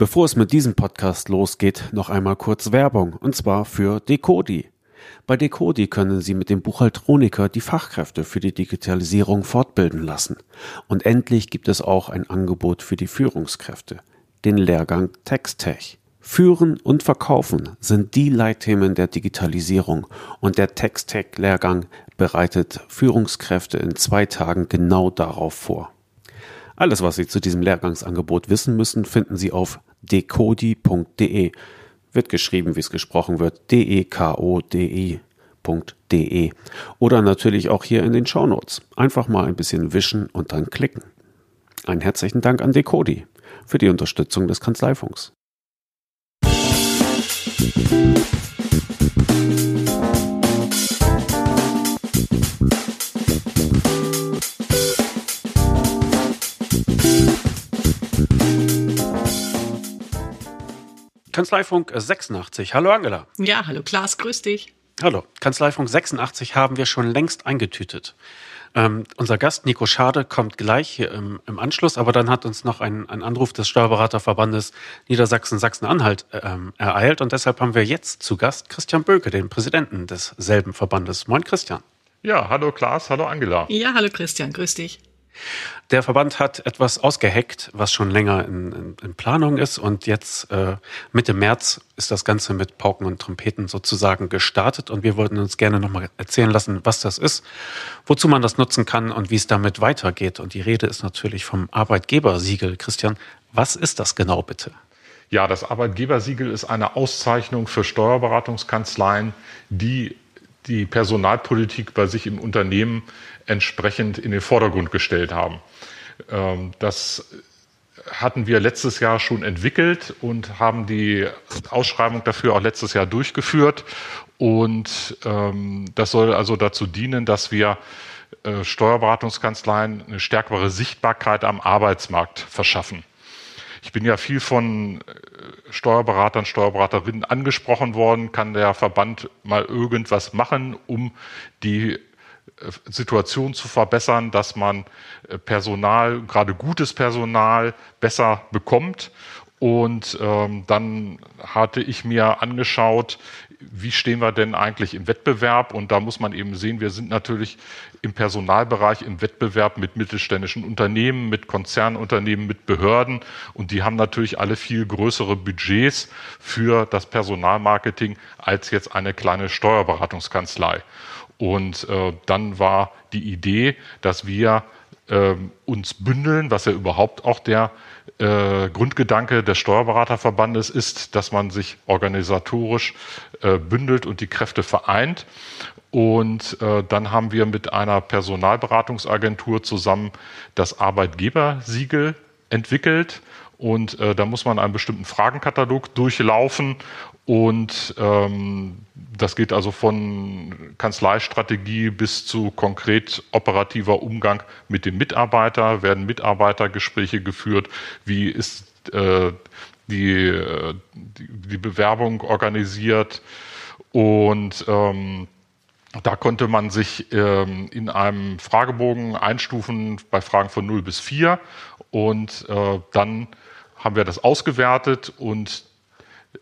Bevor es mit diesem Podcast losgeht, noch einmal kurz Werbung, und zwar für Decodi. Bei Decodi können Sie mit dem Buchhaltroniker die Fachkräfte für die Digitalisierung fortbilden lassen. Und endlich gibt es auch ein Angebot für die Führungskräfte, den Lehrgang TextTech. Führen und Verkaufen sind die Leitthemen der Digitalisierung und der TextTech-Lehrgang bereitet Führungskräfte in zwei Tagen genau darauf vor. Alles, was Sie zu diesem Lehrgangsangebot wissen müssen, finden Sie auf decodi.de. Wird geschrieben, wie es gesprochen wird, D-E-K-O-D-I.de. Oder natürlich auch hier in den Shownotes. Einfach mal ein bisschen wischen und dann klicken. Einen herzlichen Dank an Decodi für die Unterstützung des Kanzleifunks. Kanzleifunk 86. Hallo Angela. Ja, hallo Klaas, grüß dich. Hallo. Kanzleifunk 86 haben wir schon längst eingetütet. Ähm, unser Gast Nico Schade kommt gleich hier im, im, Anschluss, aber dann hat uns noch ein, ein Anruf des Steuerberaterverbandes Niedersachsen-Sachsen-Anhalt ähm, ereilt und deshalb haben wir jetzt zu Gast Christian Böke, den Präsidenten desselben Verbandes. Moin Christian. Ja, hallo Klaas, hallo Angela. Ja, hallo Christian, grüß dich. Der Verband hat etwas ausgeheckt, was schon länger in, in, in Planung ist. Und jetzt äh, Mitte März ist das Ganze mit Pauken und Trompeten sozusagen gestartet. Und wir wollten uns gerne nochmal erzählen lassen, was das ist, wozu man das nutzen kann und wie es damit weitergeht. Und die Rede ist natürlich vom Arbeitgebersiegel. Christian, was ist das genau bitte? Ja, das Arbeitgebersiegel ist eine Auszeichnung für Steuerberatungskanzleien, die die Personalpolitik bei sich im Unternehmen entsprechend in den Vordergrund gestellt haben. Ähm, das hatten wir letztes Jahr schon entwickelt und haben die Ausschreibung dafür auch letztes Jahr durchgeführt. Und ähm, das soll also dazu dienen, dass wir äh, Steuerberatungskanzleien eine stärkere Sichtbarkeit am Arbeitsmarkt verschaffen. Ich bin ja viel von äh, Steuerberatern, Steuerberaterinnen angesprochen worden. Kann der Verband mal irgendwas machen, um die Situation zu verbessern, dass man äh, Personal, gerade gutes Personal, besser bekommt. Und ähm, dann hatte ich mir angeschaut, wie stehen wir denn eigentlich im Wettbewerb? Und da muss man eben sehen, wir sind natürlich im Personalbereich im Wettbewerb mit mittelständischen Unternehmen, mit Konzernunternehmen, mit Behörden. Und die haben natürlich alle viel größere Budgets für das Personalmarketing als jetzt eine kleine Steuerberatungskanzlei. Und äh, dann war die Idee, dass wir äh, uns bündeln, was ja überhaupt auch der äh, Grundgedanke des Steuerberaterverbandes ist, dass man sich organisatorisch äh, bündelt und die Kräfte vereint. Und äh, dann haben wir mit einer Personalberatungsagentur zusammen das Arbeitgebersiegel entwickelt. Und äh, da muss man einen bestimmten Fragenkatalog durchlaufen und ähm, das geht also von Kanzleistrategie bis zu konkret operativer Umgang mit dem Mitarbeiter, werden Mitarbeitergespräche geführt, wie ist äh, die, äh, die, die, Bewerbung organisiert? Und ähm, da konnte man sich ähm, in einem Fragebogen einstufen bei Fragen von 0 bis 4 und äh, dann haben wir das ausgewertet und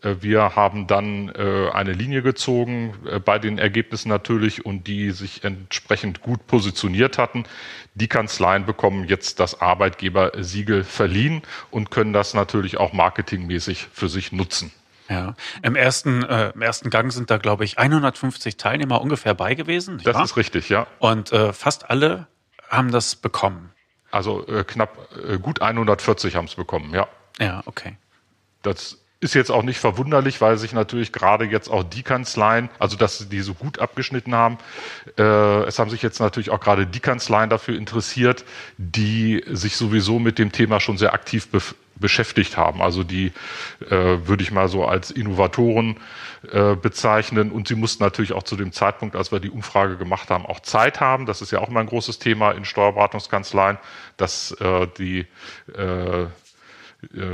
wir haben dann äh, eine Linie gezogen äh, bei den Ergebnissen natürlich und die sich entsprechend gut positioniert hatten. Die Kanzleien bekommen jetzt das Arbeitgebersiegel verliehen und können das natürlich auch marketingmäßig für sich nutzen. Ja, im ersten, äh, im ersten Gang sind da, glaube ich, 150 Teilnehmer ungefähr bei gewesen. Das ja? ist richtig, ja. Und äh, fast alle haben das bekommen. Also äh, knapp äh, gut 140 haben es bekommen, ja. Ja, okay. Das ist jetzt auch nicht verwunderlich, weil sich natürlich gerade jetzt auch die Kanzleien, also dass die so gut abgeschnitten haben, äh, es haben sich jetzt natürlich auch gerade die Kanzleien dafür interessiert, die sich sowieso mit dem Thema schon sehr aktiv be beschäftigt haben. Also die äh, würde ich mal so als Innovatoren äh, bezeichnen. Und sie mussten natürlich auch zu dem Zeitpunkt, als wir die Umfrage gemacht haben, auch Zeit haben. Das ist ja auch mal ein großes Thema in Steuerberatungskanzleien, dass äh, die äh,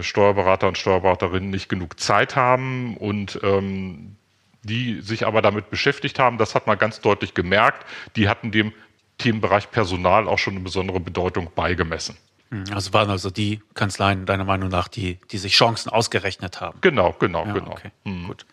Steuerberater und Steuerberaterinnen nicht genug Zeit haben und ähm, die sich aber damit beschäftigt haben, das hat man ganz deutlich gemerkt, die hatten dem Themenbereich Personal auch schon eine besondere Bedeutung beigemessen. Hm, also waren also die Kanzleien deiner Meinung nach, die, die sich Chancen ausgerechnet haben. Genau, genau, ja, genau. Okay. Mhm. Gut.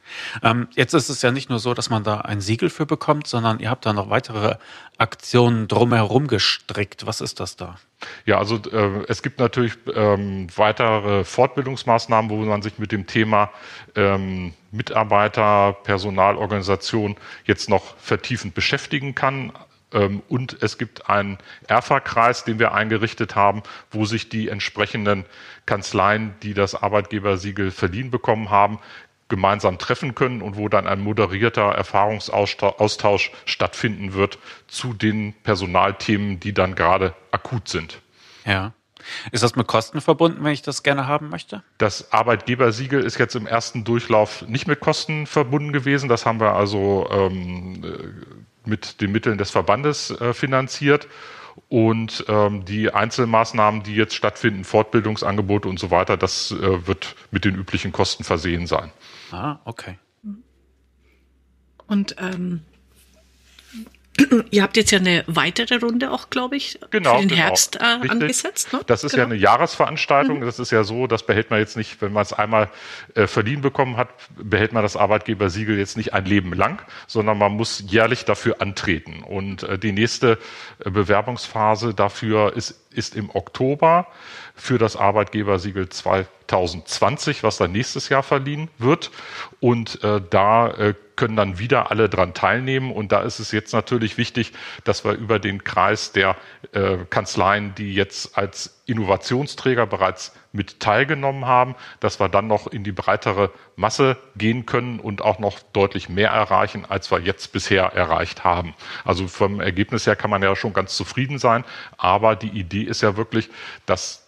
Ähm, jetzt ist es ja nicht nur so, dass man da ein Siegel für bekommt, sondern ihr habt da noch weitere Aktionen drumherum gestrickt. Was ist das da? Ja, also äh, es gibt natürlich ähm, weitere Fortbildungsmaßnahmen, wo man sich mit dem Thema ähm, Mitarbeiter, Personalorganisation jetzt noch vertiefend beschäftigen kann. Ähm, und es gibt einen ERFA-Kreis, den wir eingerichtet haben, wo sich die entsprechenden Kanzleien, die das Arbeitgebersiegel verliehen bekommen haben, gemeinsam treffen können und wo dann ein moderierter Erfahrungsaustausch stattfinden wird zu den Personalthemen, die dann gerade akut sind. Ja. Ist das mit Kosten verbunden, wenn ich das gerne haben möchte? Das Arbeitgebersiegel ist jetzt im ersten Durchlauf nicht mit Kosten verbunden gewesen. Das haben wir also ähm, mit den Mitteln des Verbandes äh, finanziert. Und ähm, die Einzelmaßnahmen, die jetzt stattfinden, Fortbildungsangebote und so weiter, das äh, wird mit den üblichen Kosten versehen sein. Ah, okay. Und ähm, Ihr habt jetzt ja eine weitere Runde auch, glaube ich, genau, für den genau. Herbst äh, angesetzt. Ne? Das ist genau. ja eine Jahresveranstaltung. Mhm. Das ist ja so, das behält man jetzt nicht, wenn man es einmal äh, verliehen bekommen hat, behält man das Arbeitgebersiegel jetzt nicht ein Leben lang, sondern man muss jährlich dafür antreten. Und äh, die nächste äh, Bewerbungsphase dafür ist, ist im Oktober für das Arbeitgebersiegel 2020, was dann nächstes Jahr verliehen wird. Und äh, da äh, können dann wieder alle dran teilnehmen. Und da ist es jetzt natürlich wichtig, dass wir über den Kreis der äh, Kanzleien, die jetzt als Innovationsträger bereits mit teilgenommen haben, dass wir dann noch in die breitere Masse gehen können und auch noch deutlich mehr erreichen, als wir jetzt bisher erreicht haben. Also vom Ergebnis her kann man ja schon ganz zufrieden sein. Aber die Idee ist ja wirklich, dass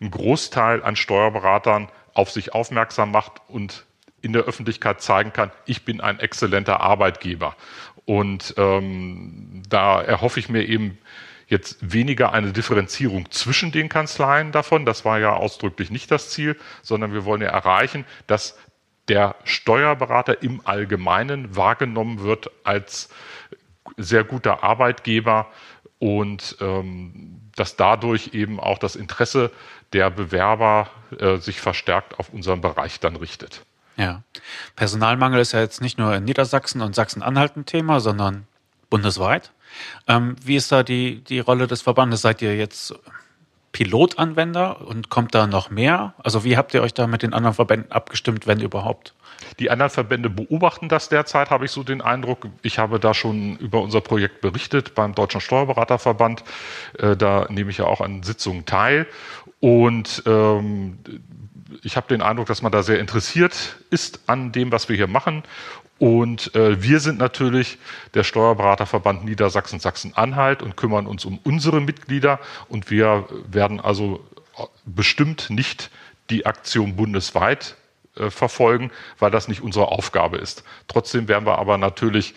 ein Großteil an Steuerberatern auf sich aufmerksam macht und in der Öffentlichkeit zeigen kann, ich bin ein exzellenter Arbeitgeber. Und ähm, da erhoffe ich mir eben jetzt weniger eine Differenzierung zwischen den Kanzleien davon. Das war ja ausdrücklich nicht das Ziel, sondern wir wollen ja erreichen, dass der Steuerberater im Allgemeinen wahrgenommen wird als sehr guter Arbeitgeber und ähm, dass dadurch eben auch das Interesse der Bewerber äh, sich verstärkt auf unseren Bereich dann richtet. Ja. Personalmangel ist ja jetzt nicht nur in Niedersachsen und Sachsen-Anhalt ein Thema, sondern bundesweit. Ähm, wie ist da die, die Rolle des Verbandes? Seid ihr jetzt Pilotanwender und kommt da noch mehr? Also wie habt ihr euch da mit den anderen Verbänden abgestimmt, wenn überhaupt? Die anderen Verbände beobachten das derzeit, habe ich so den Eindruck. Ich habe da schon über unser Projekt berichtet beim Deutschen Steuerberaterverband. Äh, da nehme ich ja auch an Sitzungen teil. Und ähm, ich habe den Eindruck, dass man da sehr interessiert ist an dem, was wir hier machen. Und äh, wir sind natürlich der Steuerberaterverband Niedersachsen-Sachsen-Anhalt und kümmern uns um unsere Mitglieder. Und wir werden also bestimmt nicht die Aktion bundesweit äh, verfolgen, weil das nicht unsere Aufgabe ist. Trotzdem werden wir aber natürlich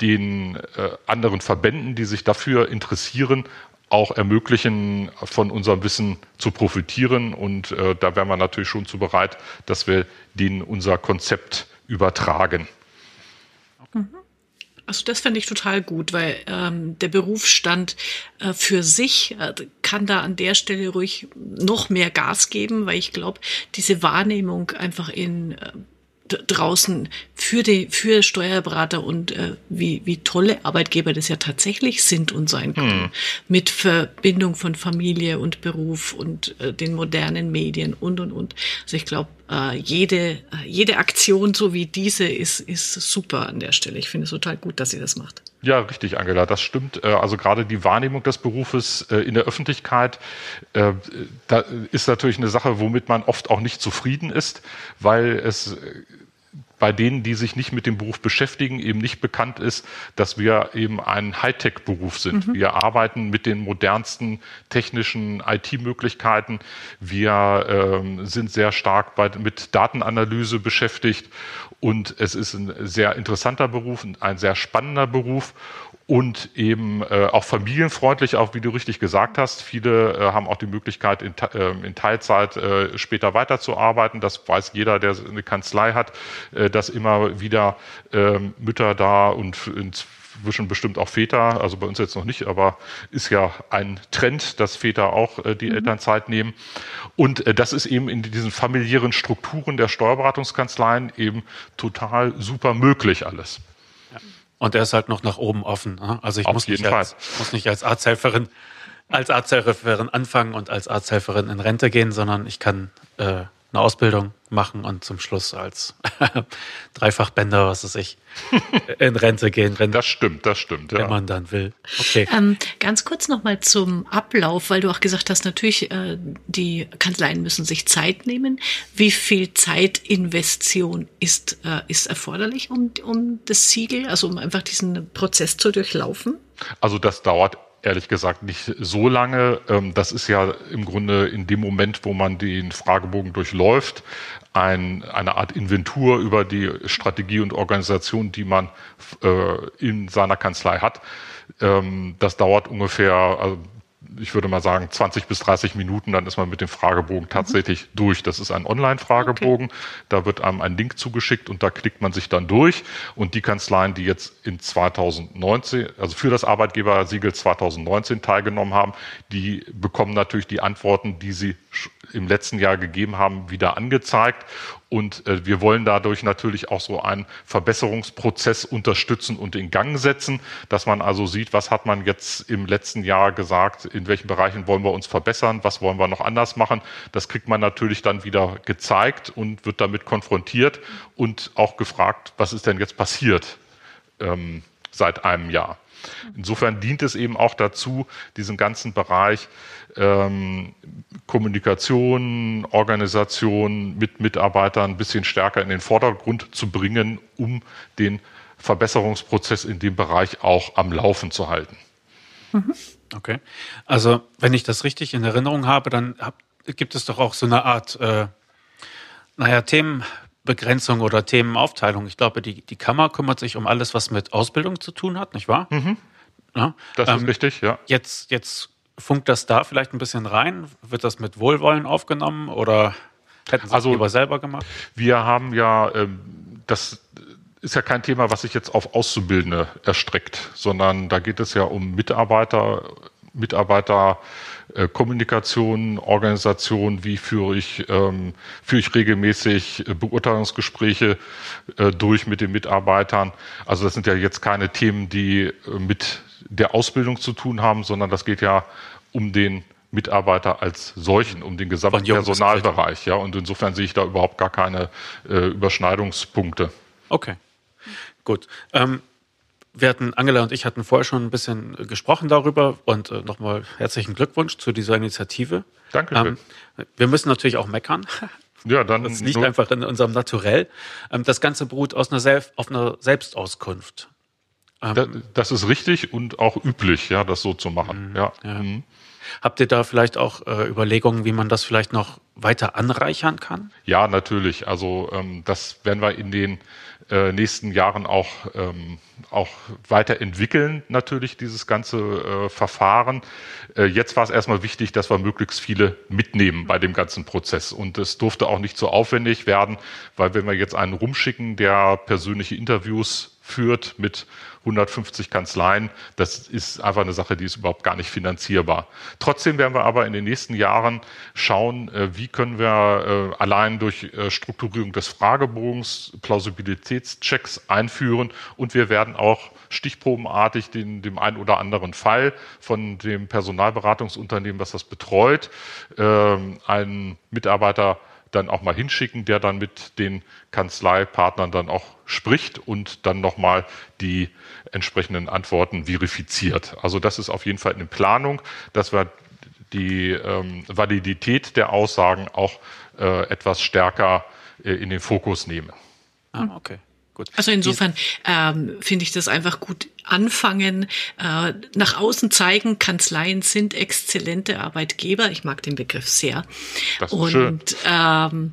den äh, anderen Verbänden, die sich dafür interessieren, auch ermöglichen, von unserem Wissen zu profitieren. Und äh, da wären wir natürlich schon zu bereit, dass wir denen unser Konzept übertragen. Also das fände ich total gut, weil ähm, der Berufsstand äh, für sich äh, kann da an der Stelle ruhig noch mehr Gas geben, weil ich glaube, diese Wahrnehmung einfach in äh, draußen für die für Steuerberater und äh, wie wie tolle Arbeitgeber das ja tatsächlich sind und sein können hm. mit Verbindung von Familie und Beruf und äh, den modernen Medien und und und also ich glaube äh, jede äh, jede Aktion so wie diese ist ist super an der Stelle ich finde es total gut dass sie das macht ja, richtig, Angela, das stimmt. Äh, also gerade die Wahrnehmung des Berufes äh, in der Öffentlichkeit, da ist natürlich eine Sache, womit man oft auch nicht zufrieden ist, weil es bei denen, die sich nicht mit dem Beruf beschäftigen, eben nicht bekannt ist, dass wir eben ein Hightech-Beruf sind. Mhm. Wir arbeiten mit den modernsten technischen IT-Möglichkeiten. Wir ähm, sind sehr stark bei, mit Datenanalyse beschäftigt und es ist ein sehr interessanter Beruf, ein sehr spannender Beruf und eben äh, auch familienfreundlich, auch wie du richtig gesagt hast. Viele äh, haben auch die Möglichkeit, in, äh, in Teilzeit äh, später weiterzuarbeiten. Das weiß jeder, der eine Kanzlei hat, äh, dass immer wieder äh, Mütter da und inzwischen bestimmt auch Väter, also bei uns jetzt noch nicht, aber ist ja ein Trend, dass Väter auch äh, die mhm. Elternzeit nehmen. Und äh, das ist eben in diesen familiären Strukturen der Steuerberatungskanzleien eben total super möglich alles. Und er ist halt noch nach oben offen. Ne? Also ich muss nicht, als, muss nicht als Arzthelferin als Arzthelferin anfangen und als Arzthelferin in Rente gehen, sondern ich kann äh, eine Ausbildung machen und zum Schluss als Dreifachbänder, was weiß ich, in Rente gehen. Wenn, das stimmt, das stimmt. Ja. Wenn man dann will. Okay. Ähm, ganz kurz nochmal zum Ablauf, weil du auch gesagt hast, natürlich, äh, die Kanzleien müssen sich Zeit nehmen. Wie viel Zeitinvestition ist, äh, ist erforderlich, um, um das Siegel, also um einfach diesen Prozess zu durchlaufen? Also das dauert ehrlich gesagt nicht so lange. Ähm, das ist ja im Grunde in dem Moment, wo man den Fragebogen durchläuft, ein, eine Art Inventur über die Strategie und Organisation, die man äh, in seiner Kanzlei hat. Ähm, das dauert ungefähr, also ich würde mal sagen, 20 bis 30 Minuten, dann ist man mit dem Fragebogen tatsächlich mhm. durch. Das ist ein Online-Fragebogen. Okay. Da wird einem ein Link zugeschickt und da klickt man sich dann durch. Und die Kanzleien, die jetzt in 2019, also für das Arbeitgebersiegel 2019 teilgenommen haben, die bekommen natürlich die Antworten, die sie im letzten Jahr gegeben haben, wieder angezeigt. Und äh, wir wollen dadurch natürlich auch so einen Verbesserungsprozess unterstützen und in Gang setzen, dass man also sieht, was hat man jetzt im letzten Jahr gesagt, in welchen Bereichen wollen wir uns verbessern, was wollen wir noch anders machen. Das kriegt man natürlich dann wieder gezeigt und wird damit konfrontiert und auch gefragt, was ist denn jetzt passiert ähm, seit einem Jahr. Insofern dient es eben auch dazu, diesen ganzen Bereich ähm, Kommunikation, Organisation mit Mitarbeitern ein bisschen stärker in den Vordergrund zu bringen, um den Verbesserungsprozess in dem Bereich auch am Laufen zu halten. Mhm. Okay. Also, wenn ich das richtig in Erinnerung habe, dann hab, gibt es doch auch so eine Art, äh, naja, Themenbegrenzung oder Themenaufteilung. Ich glaube, die, die Kammer kümmert sich um alles, was mit Ausbildung zu tun hat, nicht wahr? Mhm. Ja? Das ähm, ist richtig, ja. Jetzt, jetzt funkt das da vielleicht ein bisschen rein? Wird das mit Wohlwollen aufgenommen oder hätten Sie also, es lieber selber gemacht? Wir haben ja, ähm, das ist ja kein Thema, was sich jetzt auf Auszubildende erstreckt, sondern da geht es ja um Mitarbeiter, Mitarbeiter, Kommunikation, Organisation, wie führe ich, ähm, führe ich regelmäßig Beurteilungsgespräche äh, durch mit den Mitarbeitern. Also das sind ja jetzt keine Themen, die äh, mit der Ausbildung zu tun haben, sondern das geht ja um den Mitarbeiter als solchen, um den gesamten Personalbereich. Ja, und insofern sehe ich da überhaupt gar keine äh, Überschneidungspunkte. Okay, gut. Ähm, wir hatten, Angela und ich hatten vorher schon ein bisschen gesprochen darüber und äh, nochmal herzlichen Glückwunsch zu dieser Initiative. Danke. Ähm, wir müssen natürlich auch meckern. Ja, dann. Das liegt einfach in unserem Naturell. Ähm, das Ganze beruht aus einer Selb auf einer Selbstauskunft. Ähm, das ist richtig und auch üblich, ja, das so zu machen. Mhm, ja. ja. Mhm. Habt ihr da vielleicht auch äh, Überlegungen, wie man das vielleicht noch weiter anreichern kann? Ja, natürlich. Also ähm, das werden wir in den äh, nächsten Jahren auch, ähm, auch weiterentwickeln, natürlich, dieses ganze äh, Verfahren. Äh, jetzt war es erstmal wichtig, dass wir möglichst viele mitnehmen bei dem ganzen Prozess. Und es durfte auch nicht so aufwendig werden, weil wenn wir jetzt einen rumschicken, der persönliche Interviews führt mit 150 Kanzleien. Das ist einfach eine Sache, die ist überhaupt gar nicht finanzierbar. Trotzdem werden wir aber in den nächsten Jahren schauen, äh, wie können wir äh, allein durch äh, Strukturierung des Fragebogens Plausibilitätschecks einführen und wir werden auch stichprobenartig den, dem einen oder anderen Fall von dem Personalberatungsunternehmen, was das betreut, ähm, einen Mitarbeiter dann auch mal hinschicken, der dann mit den Kanzleipartnern dann auch spricht und dann nochmal die entsprechenden Antworten verifiziert. Also das ist auf jeden Fall eine Planung, dass wir die ähm, Validität der Aussagen auch äh, etwas stärker äh, in den Fokus nehmen. Ah, okay. Gut. Also insofern ähm, finde ich das einfach gut anfangen, äh, nach außen zeigen, Kanzleien sind exzellente Arbeitgeber. Ich mag den Begriff sehr. Das ist Und schön. Ähm,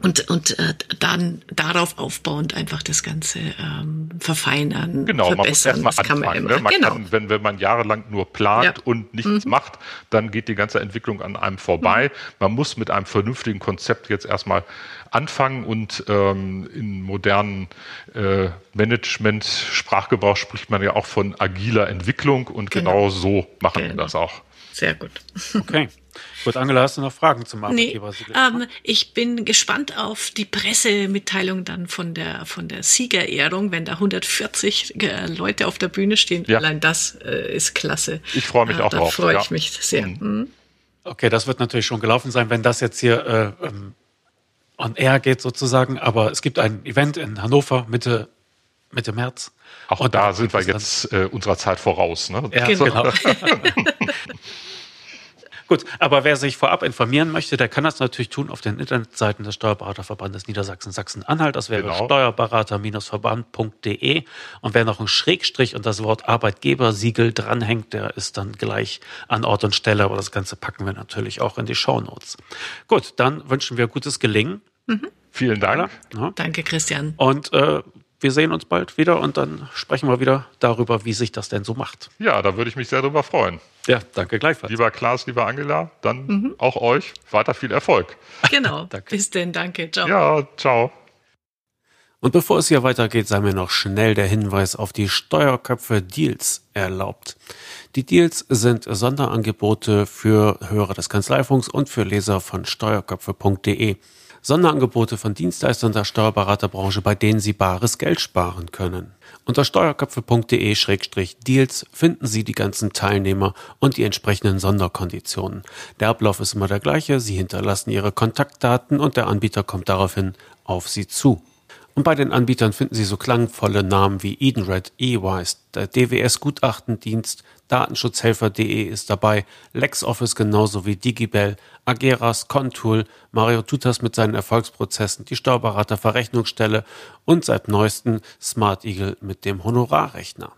und, und äh, dann darauf aufbauend einfach das Ganze ähm, verfeinern, genau, verbessern. Man muss erst mal anfangen. Man, ne? man genau. kann, wenn, wenn man jahrelang nur plant ja. und nichts mhm. macht, dann geht die ganze Entwicklung an einem vorbei. Mhm. Man muss mit einem vernünftigen Konzept jetzt erstmal anfangen und ähm, in modernen äh, Management-Sprachgebrauch spricht man ja auch von agiler Entwicklung und genau, genau so machen genau. wir das auch. Sehr gut. Okay. Gut, Angela, hast du noch Fragen zum Arbeitgeber? Nee, ähm, ich bin gespannt auf die Pressemitteilung dann von der, von der Siegerehrung, wenn da 140 äh, Leute auf der Bühne stehen. Ja. Allein das äh, ist klasse. Ich freue mich äh, auch da drauf. Da freue ich ja. mich sehr. Mhm. mhm. Okay, das wird natürlich schon gelaufen sein, wenn das jetzt hier äh, ähm, on air geht sozusagen. Aber es gibt ein Event in Hannover Mitte, Mitte März. Auch und da sind wir jetzt äh, unserer Zeit voraus. Ne? Ja, genau. Gut, aber wer sich vorab informieren möchte, der kann das natürlich tun auf den Internetseiten des Steuerberaterverbandes Niedersachsen Sachsen-Anhalt. Das wäre genau. steuerberater-verband.de. Und wer noch einen Schrägstrich und das Wort Arbeitgebersiegel dranhängt, der ist dann gleich an Ort und Stelle. Aber das Ganze packen wir natürlich auch in die Shownotes. Gut, dann wünschen wir gutes Gelingen. Mhm. Vielen Dank. Ja. Danke, Christian. Und äh, wir sehen uns bald wieder und dann sprechen wir wieder darüber, wie sich das denn so macht. Ja, da würde ich mich sehr darüber freuen. Ja, danke gleichfalls. Lieber Klaas, lieber Angela, dann mhm. auch euch weiter viel Erfolg. Genau. Bis denn, danke. Ciao. Ja, ciao. Und bevor es hier weitergeht, sei mir noch schnell der Hinweis auf die Steuerköpfe Deals erlaubt. Die Deals sind Sonderangebote für Hörer des Kanzleifunks und für Leser von steuerköpfe.de. Sonderangebote von Dienstleistern der Steuerberaterbranche, bei denen Sie bares Geld sparen können. Unter steuerköpfe.de-deals finden Sie die ganzen Teilnehmer und die entsprechenden Sonderkonditionen. Der Ablauf ist immer der gleiche. Sie hinterlassen Ihre Kontaktdaten und der Anbieter kommt daraufhin auf Sie zu. Und bei den Anbietern finden Sie so klangvolle Namen wie Edenred, eWise, der DWS Gutachtendienst, Datenschutzhelfer.de ist dabei, LexOffice genauso wie Digibel, Ageras, Contool, Mario Tutas mit seinen Erfolgsprozessen, die Steuerberater Verrechnungsstelle und seit neuestem Smart Eagle mit dem Honorarrechner.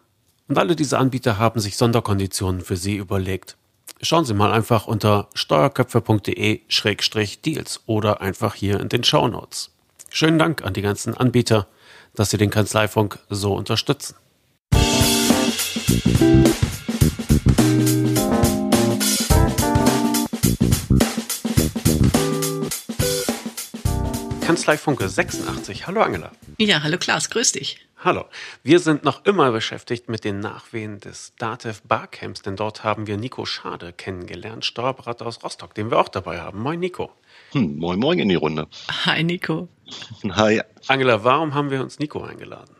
Und alle diese Anbieter haben sich Sonderkonditionen für Sie überlegt. Schauen Sie mal einfach unter steuerköpfe.de-deals oder einfach hier in den Show Notes. Schönen Dank an die ganzen Anbieter, dass sie den Kanzleifunk so unterstützen. Kanzleifunke 86. Hallo Angela. Ja, hallo Klaas, grüß dich. Hallo. Wir sind noch immer beschäftigt mit den Nachwehen des DATEV Barcamps, denn dort haben wir Nico Schade kennengelernt, Steuerberater aus Rostock, den wir auch dabei haben. Moin Nico. Hm, moin moin in die Runde. Hi Nico. Hi. Angela, warum haben wir uns Nico eingeladen?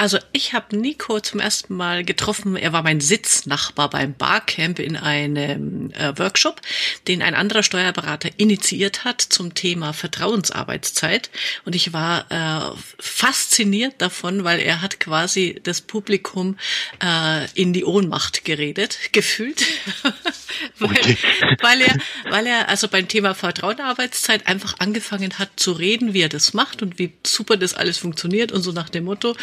Also ich habe Nico zum ersten Mal getroffen. Er war mein Sitznachbar beim Barcamp in einem äh, Workshop, den ein anderer Steuerberater initiiert hat zum Thema Vertrauensarbeitszeit. Und ich war äh, fasziniert davon, weil er hat quasi das Publikum äh, in die Ohnmacht geredet, gefühlt. weil, okay. weil er, weil er also beim Thema Vertrauensarbeitszeit einfach angefangen hat zu reden, wie er das macht und wie super das alles funktioniert und so nach dem Motto,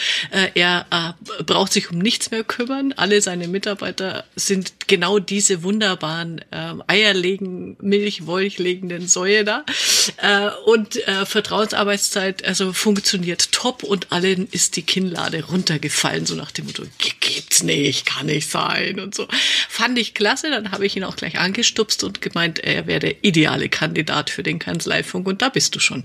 er äh, braucht sich um nichts mehr kümmern. Alle seine Mitarbeiter sind genau diese wunderbaren äh, Eierlegen, Milchwollchlegenden Säue da. Äh, und äh, Vertrauensarbeitszeit also funktioniert top und allen ist die Kinnlade runtergefallen, so nach dem Motto, gibt's nicht, kann nicht sein und so. Fand ich klasse, dann habe ich ihn auch gleich angestupst und gemeint, er wäre der ideale Kandidat für den Kanzleifunk und da bist du schon.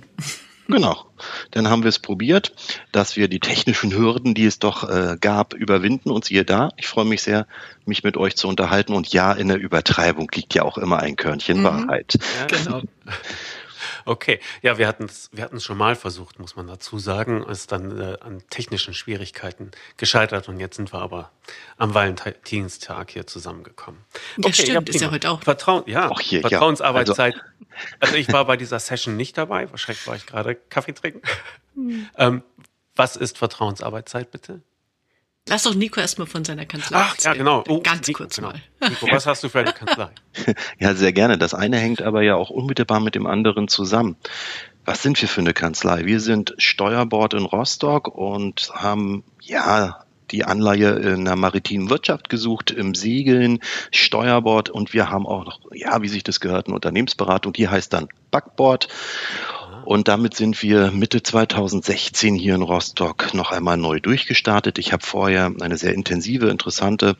Genau. Dann haben wir es probiert, dass wir die technischen Hürden, die es doch äh, gab, überwinden. Und siehe da, ich freue mich sehr, mich mit euch zu unterhalten. Und ja, in der Übertreibung liegt ja auch immer ein Körnchen mhm. Wahrheit. Ja, genau. Okay, ja, wir hatten es wir schon mal versucht, muss man dazu sagen, ist dann äh, an technischen Schwierigkeiten gescheitert und jetzt sind wir aber am Valentinstag hier zusammengekommen. Okay, ja, stimmt, ja, ist ja heute auch. Vertrauen, ja, Ach hier, Vertrauensarbeitszeit. Ja. Also, also, ich war bei dieser Session nicht dabei, wahrscheinlich war ich gerade Kaffee trinken. Hm. Ähm, was ist Vertrauensarbeitszeit bitte? Lass doch Nico erstmal von seiner Kanzlei. Ach, ja, genau. Oh, Ganz Nico, kurz genau. mal. Nico, was hast du für eine Kanzlei? ja, sehr gerne. Das eine hängt aber ja auch unmittelbar mit dem anderen zusammen. Was sind wir für eine Kanzlei? Wir sind Steuerbord in Rostock und haben, ja, die Anleihe in der maritimen Wirtschaft gesucht, im Segeln, Steuerbord und wir haben auch noch, ja, wie sich das gehört, eine Unternehmensberatung, die heißt dann Backbord. Und damit sind wir Mitte 2016 hier in Rostock noch einmal neu durchgestartet. Ich habe vorher eine sehr intensive, interessante,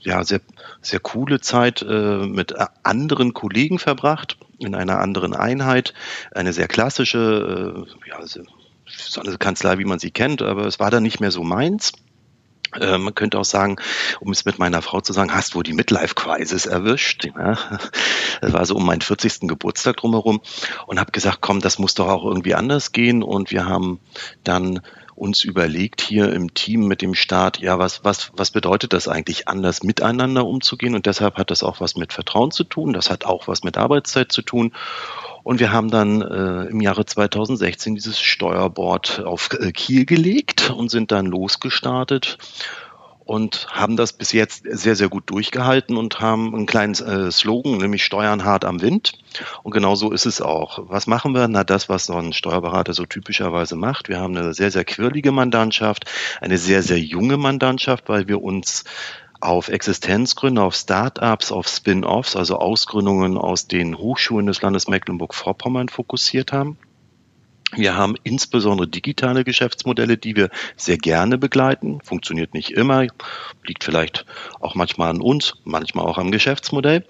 ja, sehr, sehr coole Zeit äh, mit anderen Kollegen verbracht, in einer anderen Einheit. Eine sehr klassische, äh, ja, so eine Kanzlei, wie man sie kennt, aber es war dann nicht mehr so meins. Äh, man könnte auch sagen, um es mit meiner Frau zu sagen, hast du die Midlife-Crisis erwischt? Ja, das war so um meinen 40. Geburtstag drumherum und habe gesagt, komm, das muss doch auch irgendwie anders gehen. Und wir haben dann uns überlegt hier im Team mit dem Staat, ja, was, was, was bedeutet das eigentlich, anders miteinander umzugehen? Und deshalb hat das auch was mit Vertrauen zu tun, das hat auch was mit Arbeitszeit zu tun. Und wir haben dann äh, im Jahre 2016 dieses Steuerboard auf äh, Kiel gelegt und sind dann losgestartet und haben das bis jetzt sehr, sehr gut durchgehalten und haben einen kleinen äh, Slogan, nämlich Steuern hart am Wind. Und genau so ist es auch. Was machen wir? Na, das, was so ein Steuerberater so typischerweise macht. Wir haben eine sehr, sehr quirlige Mandantschaft, eine sehr, sehr junge Mandantschaft, weil wir uns auf Existenzgründe, auf Start-ups, auf Spin-offs, also Ausgründungen aus den Hochschulen des Landes Mecklenburg-Vorpommern fokussiert haben. Wir haben insbesondere digitale Geschäftsmodelle, die wir sehr gerne begleiten. Funktioniert nicht immer, liegt vielleicht auch manchmal an uns, manchmal auch am Geschäftsmodell.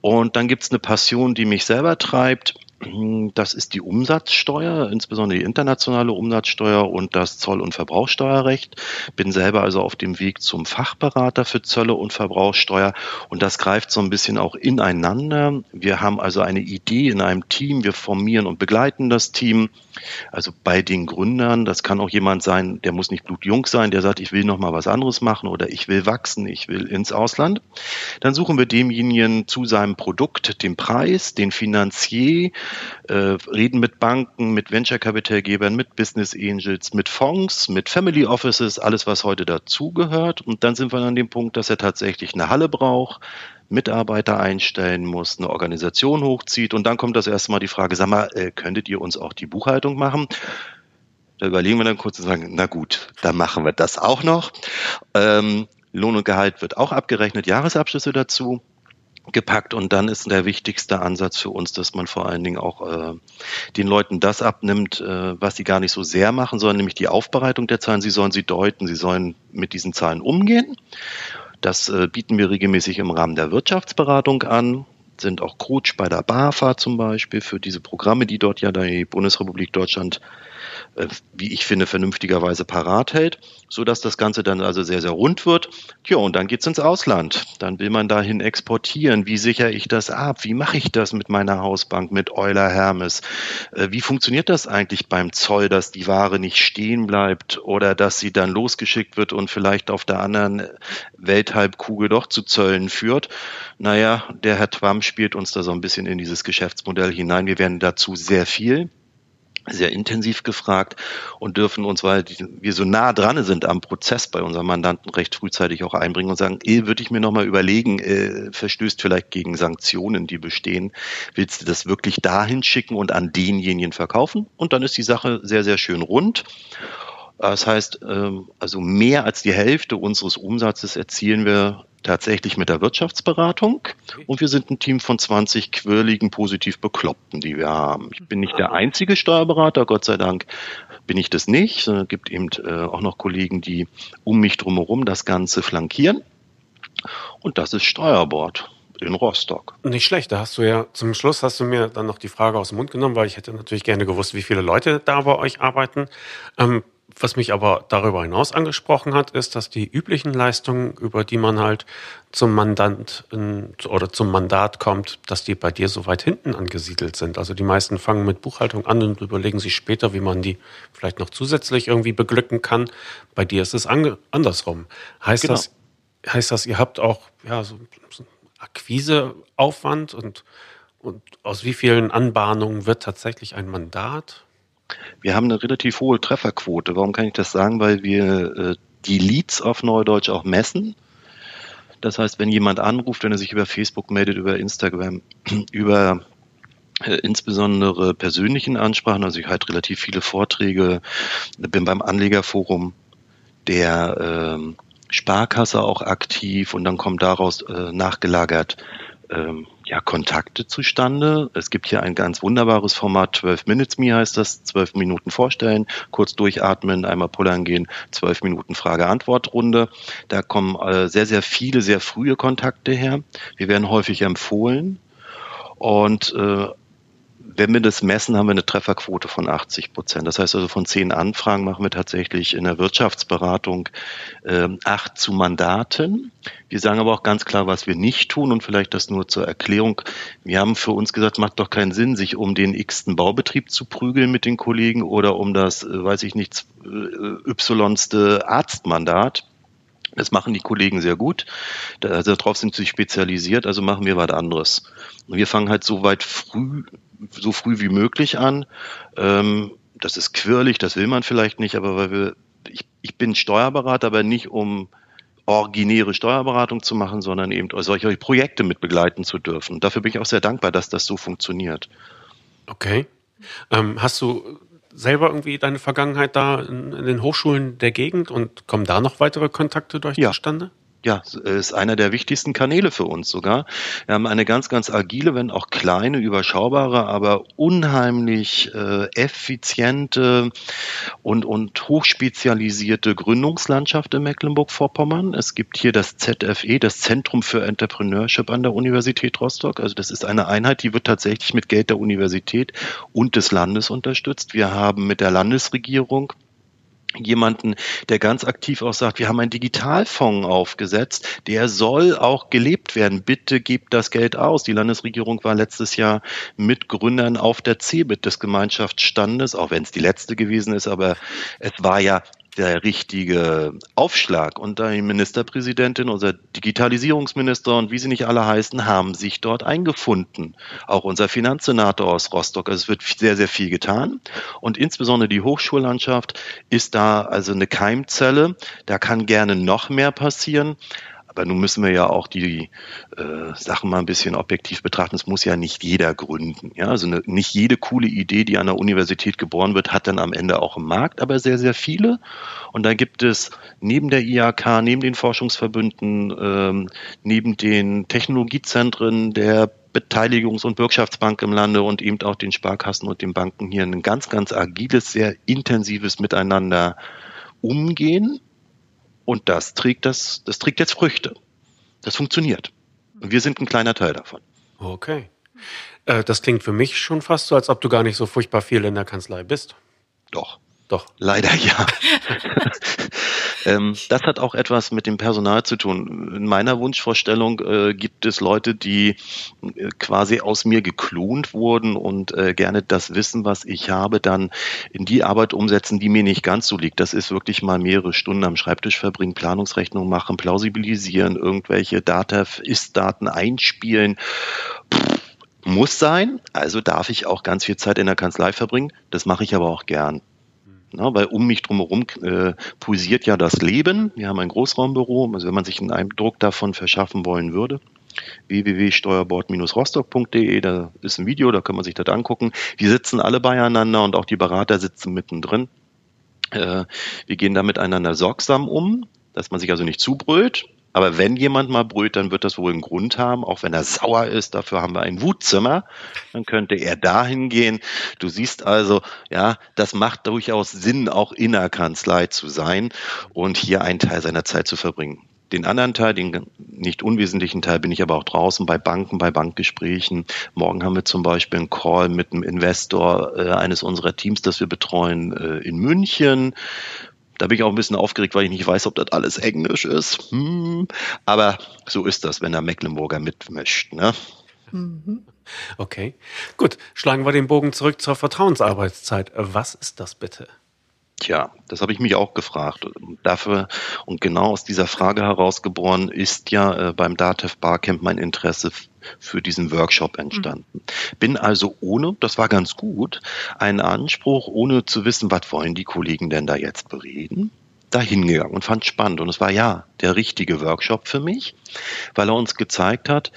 Und dann gibt es eine Passion, die mich selber treibt. Das ist die Umsatzsteuer, insbesondere die internationale Umsatzsteuer und das Zoll- und Verbrauchsteuerrecht. Bin selber also auf dem Weg zum Fachberater für Zölle und Verbrauchsteuer und das greift so ein bisschen auch ineinander. Wir haben also eine Idee in einem Team, wir formieren und begleiten das Team. Also bei den Gründern, das kann auch jemand sein, der muss nicht blutjung sein, der sagt, ich will noch mal was anderes machen oder ich will wachsen, ich will ins Ausland. Dann suchen wir demjenigen zu seinem Produkt den Preis, den Finanzier, äh, reden mit Banken, mit Venture-Kapitalgebern, mit Business Angels, mit Fonds, mit Family Offices, alles, was heute dazugehört. Und dann sind wir an dem Punkt, dass er tatsächlich eine Halle braucht, Mitarbeiter einstellen muss, eine Organisation hochzieht. Und dann kommt das erste Mal die Frage, sag mal, äh, könntet ihr uns auch die Buchhaltung machen? Da überlegen wir dann kurz und sagen, na gut, dann machen wir das auch noch. Ähm, Lohn und Gehalt wird auch abgerechnet, Jahresabschlüsse dazu gepackt und dann ist der wichtigste Ansatz für uns, dass man vor allen Dingen auch äh, den Leuten das abnimmt, äh, was sie gar nicht so sehr machen sollen, nämlich die Aufbereitung der Zahlen. Sie sollen sie deuten, sie sollen mit diesen Zahlen umgehen. Das äh, bieten wir regelmäßig im Rahmen der Wirtschaftsberatung an sind auch Coach bei der BAFA zum Beispiel für diese Programme, die dort ja die Bundesrepublik Deutschland wie ich finde, vernünftigerweise parat hält, so dass das Ganze dann also sehr, sehr rund wird. Tja, und dann geht's ins Ausland. Dann will man dahin exportieren. Wie sichere ich das ab? Wie mache ich das mit meiner Hausbank, mit Euler Hermes? Äh, wie funktioniert das eigentlich beim Zoll, dass die Ware nicht stehen bleibt oder dass sie dann losgeschickt wird und vielleicht auf der anderen Welthalbkugel doch zu Zöllen führt? Naja, der Herr Twam spielt uns da so ein bisschen in dieses Geschäftsmodell hinein. Wir werden dazu sehr viel sehr intensiv gefragt und dürfen uns, weil wir so nah dran sind am Prozess bei unserem Mandanten recht frühzeitig auch einbringen und sagen, eh, würde ich mir nochmal überlegen, äh, verstößt vielleicht gegen Sanktionen, die bestehen, willst du das wirklich dahin schicken und an denjenigen verkaufen? Und dann ist die Sache sehr, sehr schön rund. Das heißt, ähm, also mehr als die Hälfte unseres Umsatzes erzielen wir tatsächlich mit der Wirtschaftsberatung und wir sind ein Team von 20 quirligen, positiv Bekloppten, die wir haben. Ich bin nicht der einzige Steuerberater, Gott sei Dank bin ich das nicht, sondern es gibt eben äh, auch noch Kollegen, die um mich drumherum das Ganze flankieren und das ist Steuerbord in Rostock. Nicht schlecht, da hast du ja zum Schluss hast du mir dann noch die Frage aus dem Mund genommen, weil ich hätte natürlich gerne gewusst, wie viele Leute da bei euch arbeiten. Ähm, was mich aber darüber hinaus angesprochen hat, ist, dass die üblichen Leistungen, über die man halt zum Mandant oder zum Mandat kommt, dass die bei dir so weit hinten angesiedelt sind. Also die meisten fangen mit Buchhaltung an und überlegen sich später, wie man die vielleicht noch zusätzlich irgendwie beglücken kann. Bei dir ist es andersrum. Heißt genau. das, heißt das, ihr habt auch ja, so, so Akquiseaufwand und, und aus wie vielen Anbahnungen wird tatsächlich ein Mandat? Wir haben eine relativ hohe Trefferquote. Warum kann ich das sagen? Weil wir äh, die Leads auf Neudeutsch auch messen. Das heißt, wenn jemand anruft, wenn er sich über Facebook meldet, über Instagram, über äh, insbesondere persönlichen Ansprachen, also ich halte relativ viele Vorträge, bin beim Anlegerforum der ähm, Sparkasse auch aktiv und dann kommt daraus äh, nachgelagert ähm, ja, Kontakte zustande. Es gibt hier ein ganz wunderbares Format, 12 Minutes Me heißt das, 12 Minuten vorstellen, kurz durchatmen, einmal pullern gehen, 12 Minuten Frage-Antwort-Runde. Da kommen äh, sehr, sehr viele, sehr frühe Kontakte her. Wir werden häufig empfohlen. Und äh, wenn wir das messen, haben wir eine Trefferquote von 80 Prozent. Das heißt also, von zehn Anfragen machen wir tatsächlich in der Wirtschaftsberatung äh, acht zu Mandaten. Wir sagen aber auch ganz klar, was wir nicht tun und vielleicht das nur zur Erklärung. Wir haben für uns gesagt, macht doch keinen Sinn, sich um den x-ten Baubetrieb zu prügeln mit den Kollegen oder um das, äh, weiß ich nicht, äh, y-ste Arztmandat. Das machen die Kollegen sehr gut. Also darauf sind sie spezialisiert, also machen wir was anderes. Und wir fangen halt so weit früh so früh wie möglich an. Ähm, das ist quirlig, das will man vielleicht nicht, aber weil wir, ich, ich bin Steuerberater, aber nicht um originäre Steuerberatung zu machen, sondern eben solche Projekte mit begleiten zu dürfen. Dafür bin ich auch sehr dankbar, dass das so funktioniert. Okay. Ähm, hast du selber irgendwie deine Vergangenheit da in, in, den Hochschulen der Gegend und kommen da noch weitere Kontakte durch ja. zustande? Ja, ist einer der wichtigsten Kanäle für uns sogar. Wir haben eine ganz, ganz agile, wenn auch kleine, überschaubare, aber unheimlich äh, effiziente und, und hochspezialisierte Gründungslandschaft in Mecklenburg-Vorpommern. Es gibt hier das ZFE, das Zentrum für Entrepreneurship an der Universität Rostock. Also das ist eine Einheit, die wird tatsächlich mit Geld der Universität und des Landes unterstützt. Wir haben mit der Landesregierung jemanden, der ganz aktiv auch sagt, wir haben einen Digitalfonds aufgesetzt, der soll auch gelebt werden. Bitte gebt das Geld aus. Die Landesregierung war letztes Jahr mit Gründern auf der CeBIT des Gemeinschaftsstandes, auch wenn es die letzte gewesen ist, aber es war ja der richtige Aufschlag. Und die Ministerpräsidentin, unser Digitalisierungsminister und wie sie nicht alle heißen, haben sich dort eingefunden. Auch unser Finanzsenator aus Rostock. Also es wird sehr, sehr viel getan. Und insbesondere die Hochschullandschaft ist da also eine Keimzelle. Da kann gerne noch mehr passieren. Aber nun müssen wir ja auch die äh, Sachen mal ein bisschen objektiv betrachten. Es muss ja nicht jeder gründen. Ja? Also eine, nicht jede coole Idee, die an der Universität geboren wird, hat dann am Ende auch im Markt, aber sehr, sehr viele. Und da gibt es neben der IAK, neben den Forschungsverbünden, ähm, neben den Technologiezentren der Beteiligungs- und Bürgschaftsbank im Lande und eben auch den Sparkassen und den Banken hier ein ganz, ganz agiles, sehr intensives Miteinander umgehen und das trägt das, das trägt jetzt Früchte. Das funktioniert. Und wir sind ein kleiner Teil davon. Okay. Äh, das klingt für mich schon fast so, als ob du gar nicht so furchtbar viel in der Kanzlei bist. Doch. Doch. Leider ja. ähm, das hat auch etwas mit dem Personal zu tun. In meiner Wunschvorstellung äh, gibt es Leute, die äh, quasi aus mir geklont wurden und äh, gerne das Wissen, was ich habe, dann in die Arbeit umsetzen, die mir nicht ganz so liegt. Das ist wirklich mal mehrere Stunden am Schreibtisch verbringen, Planungsrechnung machen, plausibilisieren, irgendwelche Data, Ist-Daten einspielen. Pff, muss sein, also darf ich auch ganz viel Zeit in der Kanzlei verbringen. Das mache ich aber auch gern. Na, weil um mich drumherum äh, pulsiert ja das Leben. Wir haben ein Großraumbüro, also wenn man sich einen Eindruck davon verschaffen wollen würde, www.steuerbord-rostock.de, da ist ein Video, da kann man sich das angucken. Wir sitzen alle beieinander und auch die Berater sitzen mittendrin. Äh, wir gehen da miteinander sorgsam um, dass man sich also nicht zubrüllt, aber wenn jemand mal brüllt, dann wird das wohl einen Grund haben, auch wenn er sauer ist. Dafür haben wir ein Wutzimmer. Dann könnte er dahin gehen. Du siehst also, ja, das macht durchaus Sinn, auch in der Kanzlei zu sein und hier einen Teil seiner Zeit zu verbringen. Den anderen Teil, den nicht unwesentlichen Teil, bin ich aber auch draußen bei Banken, bei Bankgesprächen. Morgen haben wir zum Beispiel einen Call mit einem Investor äh, eines unserer Teams, das wir betreuen äh, in München. Da bin ich auch ein bisschen aufgeregt, weil ich nicht weiß, ob das alles Englisch ist. Hm. Aber so ist das, wenn der Mecklenburger mitmischt. Ne? Mhm. Okay, gut. Schlagen wir den Bogen zurück zur Vertrauensarbeitszeit. Was ist das bitte? Tja, das habe ich mich auch gefragt. Dafür und genau aus dieser Frage herausgeboren ist ja äh, beim DATEV Barcamp mein Interesse für diesen Workshop entstanden. Mhm. Bin also ohne, das war ganz gut, einen Anspruch, ohne zu wissen, was wollen die Kollegen denn da jetzt bereden, dahingegangen und fand spannend. Und es war ja der richtige Workshop für mich, weil er uns gezeigt hat,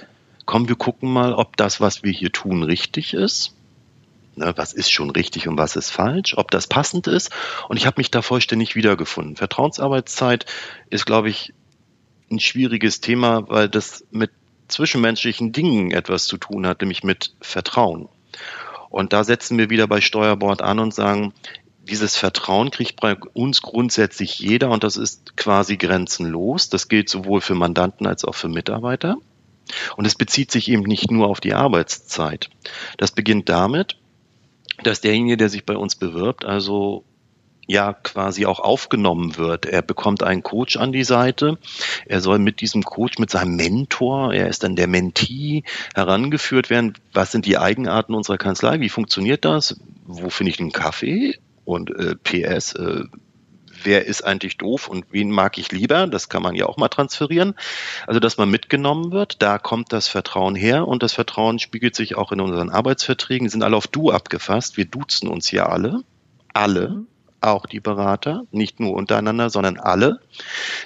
komm, wir gucken mal, ob das, was wir hier tun, richtig ist Ne, was ist schon richtig und was ist falsch, ob das passend ist. Und ich habe mich da vollständig wiedergefunden. Vertrauensarbeitszeit ist, glaube ich, ein schwieriges Thema, weil das mit zwischenmenschlichen Dingen etwas zu tun hat, nämlich mit Vertrauen. Und da setzen wir wieder bei Steuerbord an und sagen, dieses Vertrauen kriegt bei uns grundsätzlich jeder und das ist quasi grenzenlos. Das gilt sowohl für Mandanten als auch für Mitarbeiter. Und es bezieht sich eben nicht nur auf die Arbeitszeit. Das beginnt damit, dass derjenige, der sich bei uns bewirbt, also ja quasi auch aufgenommen wird. Er bekommt einen Coach an die Seite. Er soll mit diesem Coach, mit seinem Mentor, er ist dann der Mentee, herangeführt werden. Was sind die Eigenarten unserer Kanzlei? Wie funktioniert das? Wo finde ich einen Kaffee? Und äh, PS, äh, wer ist eigentlich doof und wen mag ich lieber? Das kann man ja auch mal transferieren. Also, dass man mitgenommen wird, da kommt das Vertrauen her und das Vertrauen spiegelt sich auch in unseren Arbeitsverträgen. Die sind alle auf Du abgefasst. Wir duzen uns ja alle. Alle. Mhm. Auch die Berater, nicht nur untereinander, sondern alle,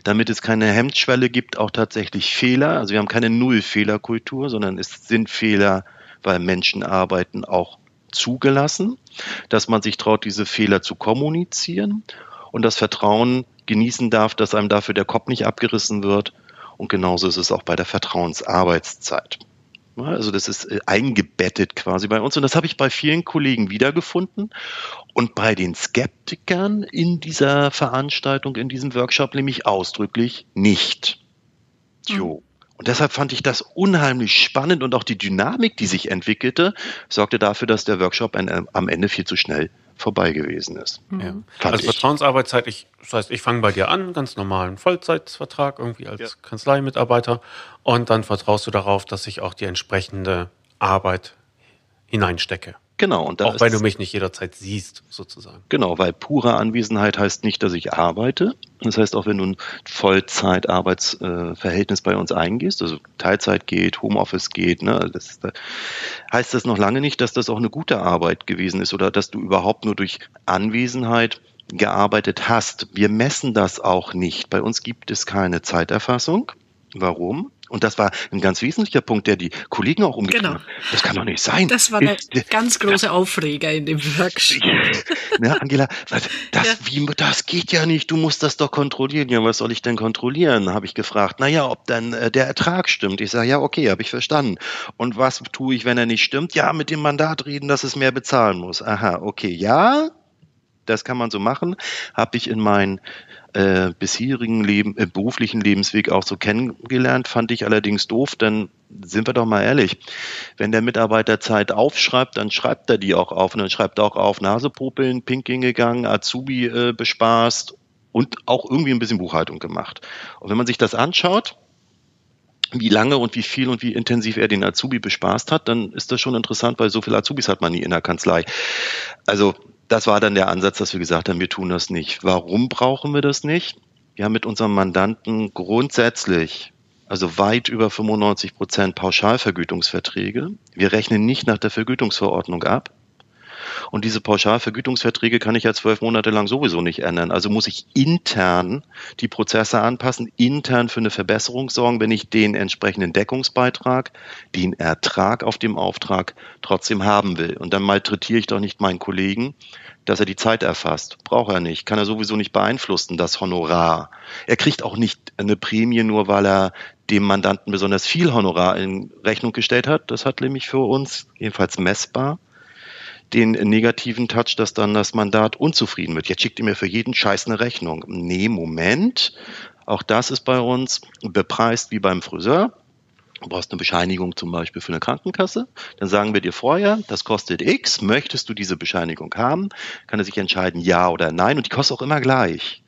damit es keine Hemmschwelle gibt, auch tatsächlich Fehler. Also wir haben keine Null-Fehlerkultur, sondern es sind Fehler, weil Menschen arbeiten, auch zugelassen, dass man sich traut, diese Fehler zu kommunizieren und das Vertrauen genießen darf, dass einem dafür der Kopf nicht abgerissen wird. Und genauso ist es auch bei der Vertrauensarbeitszeit. Also das ist äh, eingebettet quasi bei uns und das habe ich bei vielen Kollegen wiedergefunden und bei den Skeptikern in dieser Veranstaltung, in diesem Workshop nämlich ausdrücklich nicht. Jo. Mhm. Und deshalb fand ich das unheimlich spannend und auch die Dynamik, die sich entwickelte, sorgte dafür, dass der Workshop am Ende viel zu schnell vorbei gewesen ist. Mhm. Ja. Also ich. Vertrauensarbeitszeit, ich, das heißt, ich fange bei dir an, ganz normalen Vollzeitvertrag irgendwie als ja. Kanzleimitarbeiter und dann vertraust du darauf, dass ich auch die entsprechende Arbeit hineinstecke. Genau. Und auch weil du mich nicht jederzeit siehst, sozusagen. Genau, weil pure Anwesenheit heißt nicht, dass ich arbeite. Das heißt, auch wenn du ein Vollzeit-Arbeitsverhältnis bei uns eingehst, also Teilzeit geht, Homeoffice geht, ne, das, das heißt das noch lange nicht, dass das auch eine gute Arbeit gewesen ist oder dass du überhaupt nur durch Anwesenheit gearbeitet hast. Wir messen das auch nicht. Bei uns gibt es keine Zeiterfassung. Warum? Und das war ein ganz wesentlicher Punkt, der die Kollegen auch umgetrieben genau. hat. Das kann doch nicht sein. Das war der ganz große Aufreger in dem Workshop. Ja, Angela, das, ja. Wie, das geht ja nicht, du musst das doch kontrollieren. Ja, was soll ich denn kontrollieren, habe ich gefragt. Naja, ob dann äh, der Ertrag stimmt. Ich sage, ja, okay, habe ich verstanden. Und was tue ich, wenn er nicht stimmt? Ja, mit dem Mandat reden, dass es mehr bezahlen muss. Aha, okay, ja, das kann man so machen. Habe ich in meinen äh, bisherigen Leben, äh, beruflichen Lebensweg auch so kennengelernt, fand ich allerdings doof, denn sind wir doch mal ehrlich, wenn der Mitarbeiter Zeit aufschreibt, dann schreibt er die auch auf und dann schreibt er auch auf Nasepopeln, Pinking gegangen, Azubi äh, bespaßt und auch irgendwie ein bisschen Buchhaltung gemacht. Und wenn man sich das anschaut, wie lange und wie viel und wie intensiv er den Azubi bespaßt hat, dann ist das schon interessant, weil so viele Azubis hat man nie in der Kanzlei. Also das war dann der Ansatz, dass wir gesagt haben, wir tun das nicht. Warum brauchen wir das nicht? Wir haben mit unserem Mandanten grundsätzlich, also weit über 95 Prozent Pauschalvergütungsverträge. Wir rechnen nicht nach der Vergütungsverordnung ab. Und diese Pauschalvergütungsverträge kann ich ja zwölf Monate lang sowieso nicht ändern. Also muss ich intern die Prozesse anpassen, intern für eine Verbesserung sorgen, wenn ich den entsprechenden Deckungsbeitrag, den Ertrag auf dem Auftrag trotzdem haben will. Und dann malträtiere ich doch nicht meinen Kollegen, dass er die Zeit erfasst. Braucht er nicht. Kann er sowieso nicht beeinflussen, das Honorar. Er kriegt auch nicht eine Prämie, nur weil er dem Mandanten besonders viel Honorar in Rechnung gestellt hat. Das hat nämlich für uns jedenfalls messbar den negativen Touch, dass dann das Mandat unzufrieden wird. Jetzt schickt ihr mir für jeden Scheiß eine Rechnung. Nee, Moment. Auch das ist bei uns bepreist wie beim Friseur. Du brauchst eine Bescheinigung zum Beispiel für eine Krankenkasse. Dann sagen wir dir vorher, das kostet X. Möchtest du diese Bescheinigung haben? Kann er sich entscheiden, ja oder nein. Und die kostet auch immer gleich.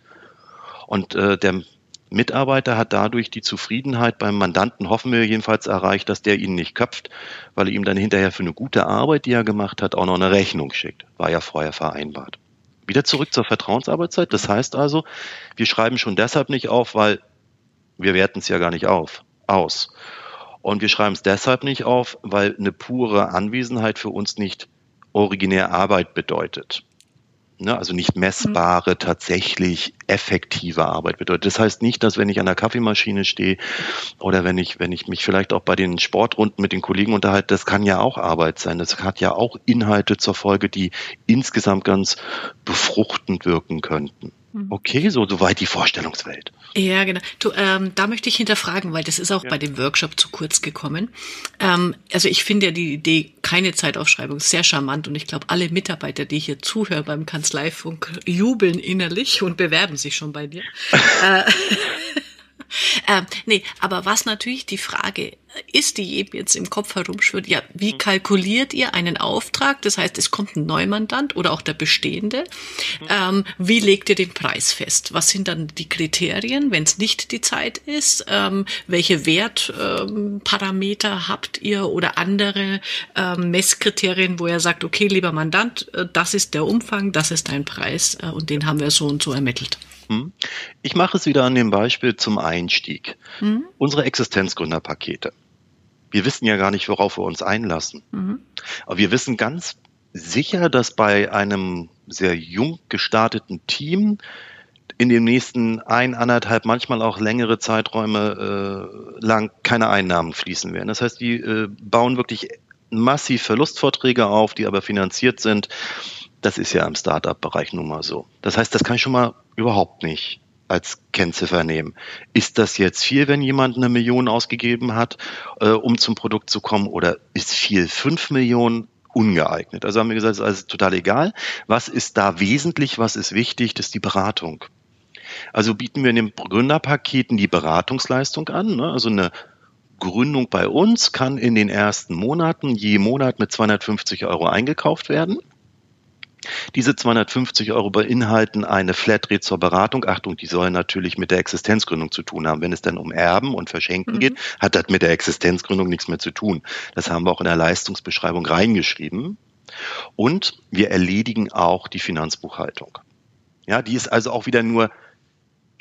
Und äh, der Mitarbeiter hat dadurch die Zufriedenheit beim Mandanten, hoffen wir jedenfalls, erreicht, dass der ihn nicht köpft, weil er ihm dann hinterher für eine gute Arbeit, die er gemacht hat, auch noch eine Rechnung schickt. War ja vorher vereinbart. Wieder zurück zur Vertrauensarbeitszeit. Das heißt also, wir schreiben schon deshalb nicht auf, weil wir werten es ja gar nicht auf, aus. Und wir schreiben es deshalb nicht auf, weil eine pure Anwesenheit für uns nicht originär Arbeit bedeutet ne, also nicht messbare, tatsächlich effektive Arbeit bedeutet. Das heißt nicht, dass wenn ich an der Kaffeemaschine stehe oder wenn ich, wenn ich mich vielleicht auch bei den Sportrunden mit den Kollegen unterhalte, das kann ja auch Arbeit sein. Das hat ja auch Inhalte zur Folge, die insgesamt ganz befruchtend wirken könnten. Mhm. Okay, so soweit die Vorstellungswelt. Ja, genau. Du, ähm, da möchte ich hinterfragen, weil das ist auch ja. bei dem Workshop zu kurz gekommen. Ähm, also ich finde ja die Idee keine Zeitaufschreibung sehr charmant und ich glaube, alle Mitarbeiter, die hier zuhören beim Kanzleifunk, jubeln innerlich und bewerben sich schon bei dir. äh, ähm, nee, aber was natürlich die Frage ist, die jedem jetzt im Kopf herumschwirrt, ja, wie mhm. kalkuliert ihr einen Auftrag? Das heißt, es kommt ein Neumandant oder auch der bestehende. Mhm. Ähm, wie legt ihr den Preis fest? Was sind dann die Kriterien, wenn es nicht die Zeit ist? Ähm, welche Wertparameter ähm, habt ihr oder andere ähm, Messkriterien, wo ihr sagt, okay, lieber Mandant, äh, das ist der Umfang, das ist dein Preis äh, und den haben wir so und so ermittelt? Hm? Ich mache es wieder an dem Beispiel zum Einstieg. Mhm. Unsere Existenzgründerpakete. Wir wissen ja gar nicht, worauf wir uns einlassen. Mhm. Aber wir wissen ganz sicher, dass bei einem sehr jung gestarteten Team in den nächsten ein, anderthalb, manchmal auch längere Zeiträume äh, lang keine Einnahmen fließen werden. Das heißt, die äh, bauen wirklich massiv Verlustvorträge auf, die aber finanziert sind. Das ist ja im Startup-Bereich nun mal so. Das heißt, das kann ich schon mal überhaupt nicht als Kennziffer nehmen. Ist das jetzt viel, wenn jemand eine Million ausgegeben hat, äh, um zum Produkt zu kommen, oder ist viel fünf Millionen ungeeignet? Also haben wir gesagt, es ist alles total egal. Was ist da wesentlich, was ist wichtig? Das ist die Beratung. Also bieten wir in den Gründerpaketen die Beratungsleistung an, ne? also eine Gründung bei uns kann in den ersten Monaten je Monat mit 250 Euro eingekauft werden. Diese 250 Euro beinhalten eine Flatrate zur Beratung. Achtung, die sollen natürlich mit der Existenzgründung zu tun haben. Wenn es dann um Erben und Verschenken mhm. geht, hat das mit der Existenzgründung nichts mehr zu tun. Das haben wir auch in der Leistungsbeschreibung reingeschrieben. Und wir erledigen auch die Finanzbuchhaltung. Ja, die ist also auch wieder nur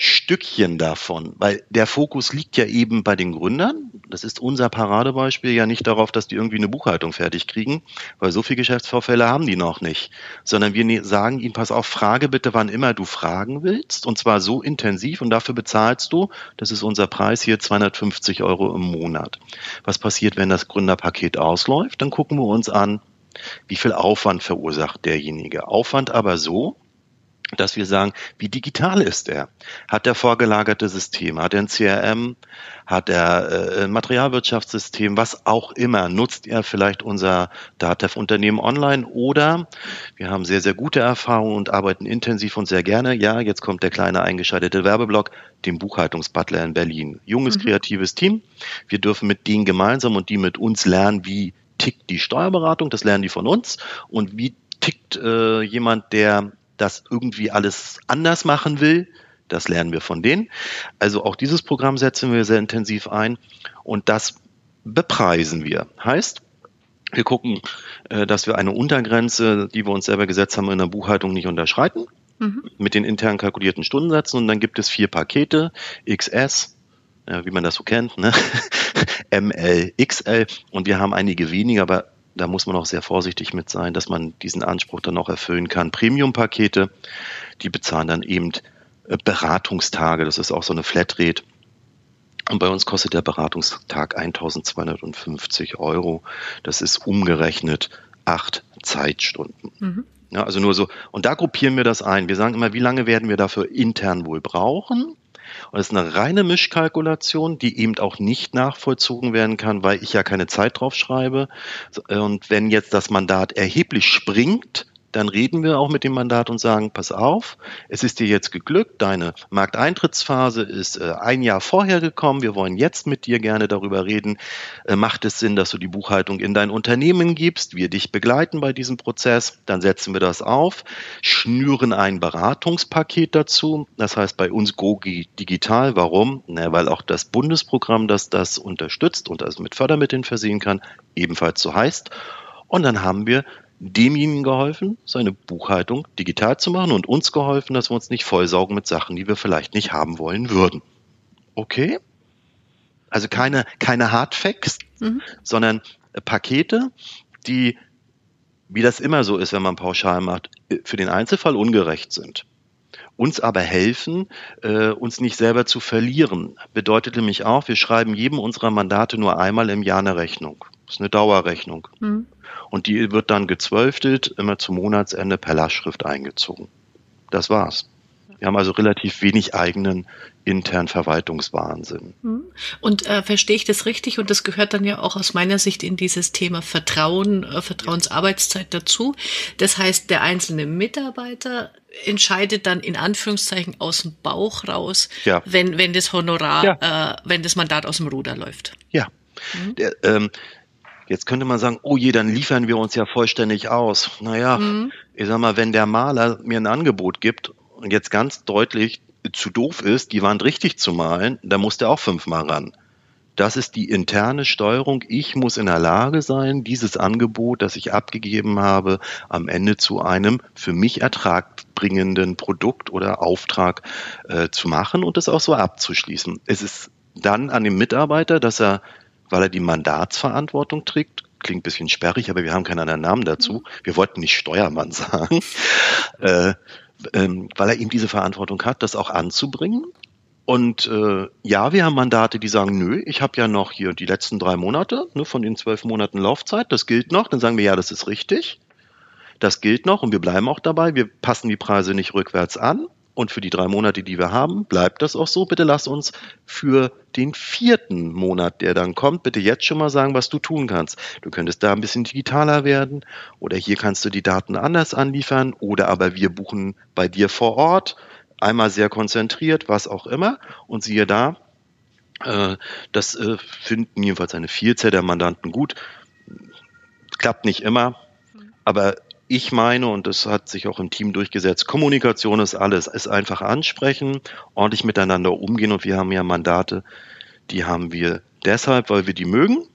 Stückchen davon, weil der Fokus liegt ja eben bei den Gründern. Das ist unser Paradebeispiel ja nicht darauf, dass die irgendwie eine Buchhaltung fertig kriegen, weil so viele Geschäftsvorfälle haben die noch nicht, sondern wir ne-, sagen ihnen, pass auf, frage bitte, wann immer du fragen willst und zwar so intensiv und dafür bezahlst du, das ist unser Preis hier, 250 Euro im Monat. Was passiert, wenn das Gründerpaket ausläuft? Dann gucken wir uns an, wie viel Aufwand verursacht derjenige. Aufwand aber so, dass wir sagen, wie digital ist er? Hat er vorgelagerte Systeme? Hat er ein CRM? Hat er äh, ein Materialwirtschaftssystem? Was auch immer. Nutzt er vielleicht unser DATEV-Unternehmen online? Oder wir haben sehr, sehr gute Erfahrungen und arbeiten intensiv und sehr gerne. Ja, jetzt kommt der kleine eingeschaltete Werbeblock, dem Buchhaltungsbutler in Berlin. Junges, mhm. kreatives Team. Wir dürfen mit denen gemeinsam und die mit uns lernen, wie tickt die Steuerberatung. Das lernen die von uns. Und wie tickt äh, jemand, der das irgendwie alles anders machen will. Das lernen wir von denen. Also auch dieses Programm setzen wir sehr intensiv ein und das bepreisen wir. Heißt, wir gucken, äh, dass wir eine Untergrenze, die wir uns selber gesetzt haben, in der Buchhaltung nicht unterschreiten. Mhm. Mit den intern kalkulierten Stundensätzen. Und dann gibt es vier Pakete, XS, wie man das so kennt, ne? ML, XL. Und wir haben einige weniger, aber da muss man auch sehr vorsichtig mit sein, dass man diesen Anspruch dann auch erfüllen kann. Premium-Pakete, die bezahlen dann eben äh, Beratungstage, das ist auch so eine Flatrate. Und bei uns kostet der Beratungstag 1250 Euro. Das ist umgerechnet acht Zeitstunden. Mhm. Ja, also nur so. Und da gruppieren wir das ein. Wir sagen immer, wie lange werden wir dafür intern wohl brauchen? Und das ist eine reine Mischkalkulation, die eben auch nicht nachvollzogen werden kann, weil ich ja keine Zeit drauf schreibe. Und wenn jetzt das Mandat erheblich springt, dann reden wir auch mit dem Mandat und sagen, pass auf, es ist dir jetzt geglückt, deine Markteintrittsphase ist äh, ein Jahr vorher gekommen, wir wollen jetzt mit dir gerne darüber reden, äh, macht es Sinn, dass du die Buchhaltung in dein Unternehmen gibst, wir dich begleiten bei diesem Prozess, dann setzen wir das auf, schnüren ein Beratungspaket dazu, das heißt bei uns GoGi Digital, warum? Na, weil auch das Bundesprogramm, das das unterstützt und das mit Fördermitteln versehen kann, ebenfalls so heißt. Und dann haben wir demjenigen geholfen, seine Buchhaltung digital zu machen und uns geholfen, dass wir uns nicht vollsaugen mit Sachen, die wir vielleicht nicht haben wollen würden. Okay? Also keine, keine Hardfacts, mhm. sondern Pakete, die, wie das immer so ist, wenn man pauschal macht, für den Einzelfall ungerecht sind. Uns aber helfen, äh, uns nicht selber zu verlieren. Bedeutet nämlich auch, wir schreiben jedem unserer Mandate nur einmal im Jahr eine Rechnung. Das ist eine Dauerrechnung. Mhm. Und die wird dann gezwölftelt, immer zum Monatsende per Lastschrift eingezogen. Das war's. Wir haben also relativ wenig eigenen internen Verwaltungswahnsinn. Hm. Und äh, verstehe ich das richtig? Und das gehört dann ja auch aus meiner Sicht in dieses Thema Vertrauen, äh, Vertrauensarbeitszeit dazu. Das heißt, der einzelne Mitarbeiter entscheidet dann in Anführungszeichen aus dem Bauch raus, ja. wenn, wenn das Honorar, ja. äh, wenn das Mandat aus dem Ruder läuft. Ja. Mhm. Der, ähm, Jetzt könnte man sagen, oh je, dann liefern wir uns ja vollständig aus. Naja, mhm. ich sag mal, wenn der Maler mir ein Angebot gibt und jetzt ganz deutlich zu doof ist, die Wand richtig zu malen, dann muss der auch fünfmal ran. Das ist die interne Steuerung. Ich muss in der Lage sein, dieses Angebot, das ich abgegeben habe, am Ende zu einem für mich ertragbringenden Produkt oder Auftrag äh, zu machen und es auch so abzuschließen. Es ist dann an dem Mitarbeiter, dass er weil er die Mandatsverantwortung trägt. Klingt ein bisschen sperrig, aber wir haben keinen anderen Namen dazu. Mhm. Wir wollten nicht Steuermann sagen, äh, ähm, weil er eben diese Verantwortung hat, das auch anzubringen. Und äh, ja, wir haben Mandate, die sagen, nö, ich habe ja noch hier die letzten drei Monate ne, von den zwölf Monaten Laufzeit, das gilt noch. Dann sagen wir, ja, das ist richtig. Das gilt noch und wir bleiben auch dabei. Wir passen die Preise nicht rückwärts an. Und für die drei Monate, die wir haben, bleibt das auch so. Bitte lass uns für den vierten Monat, der dann kommt, bitte jetzt schon mal sagen, was du tun kannst. Du könntest da ein bisschen digitaler werden oder hier kannst du die Daten anders anliefern oder aber wir buchen bei dir vor Ort, einmal sehr konzentriert, was auch immer. Und siehe da, äh, das äh, finden jedenfalls eine Vielzahl der Mandanten gut. Klappt nicht immer, aber ich meine, und das hat sich auch im Team durchgesetzt, Kommunikation ist alles, ist einfach ansprechen, ordentlich miteinander umgehen und wir haben ja Mandate, die haben wir deshalb, weil wir die mögen,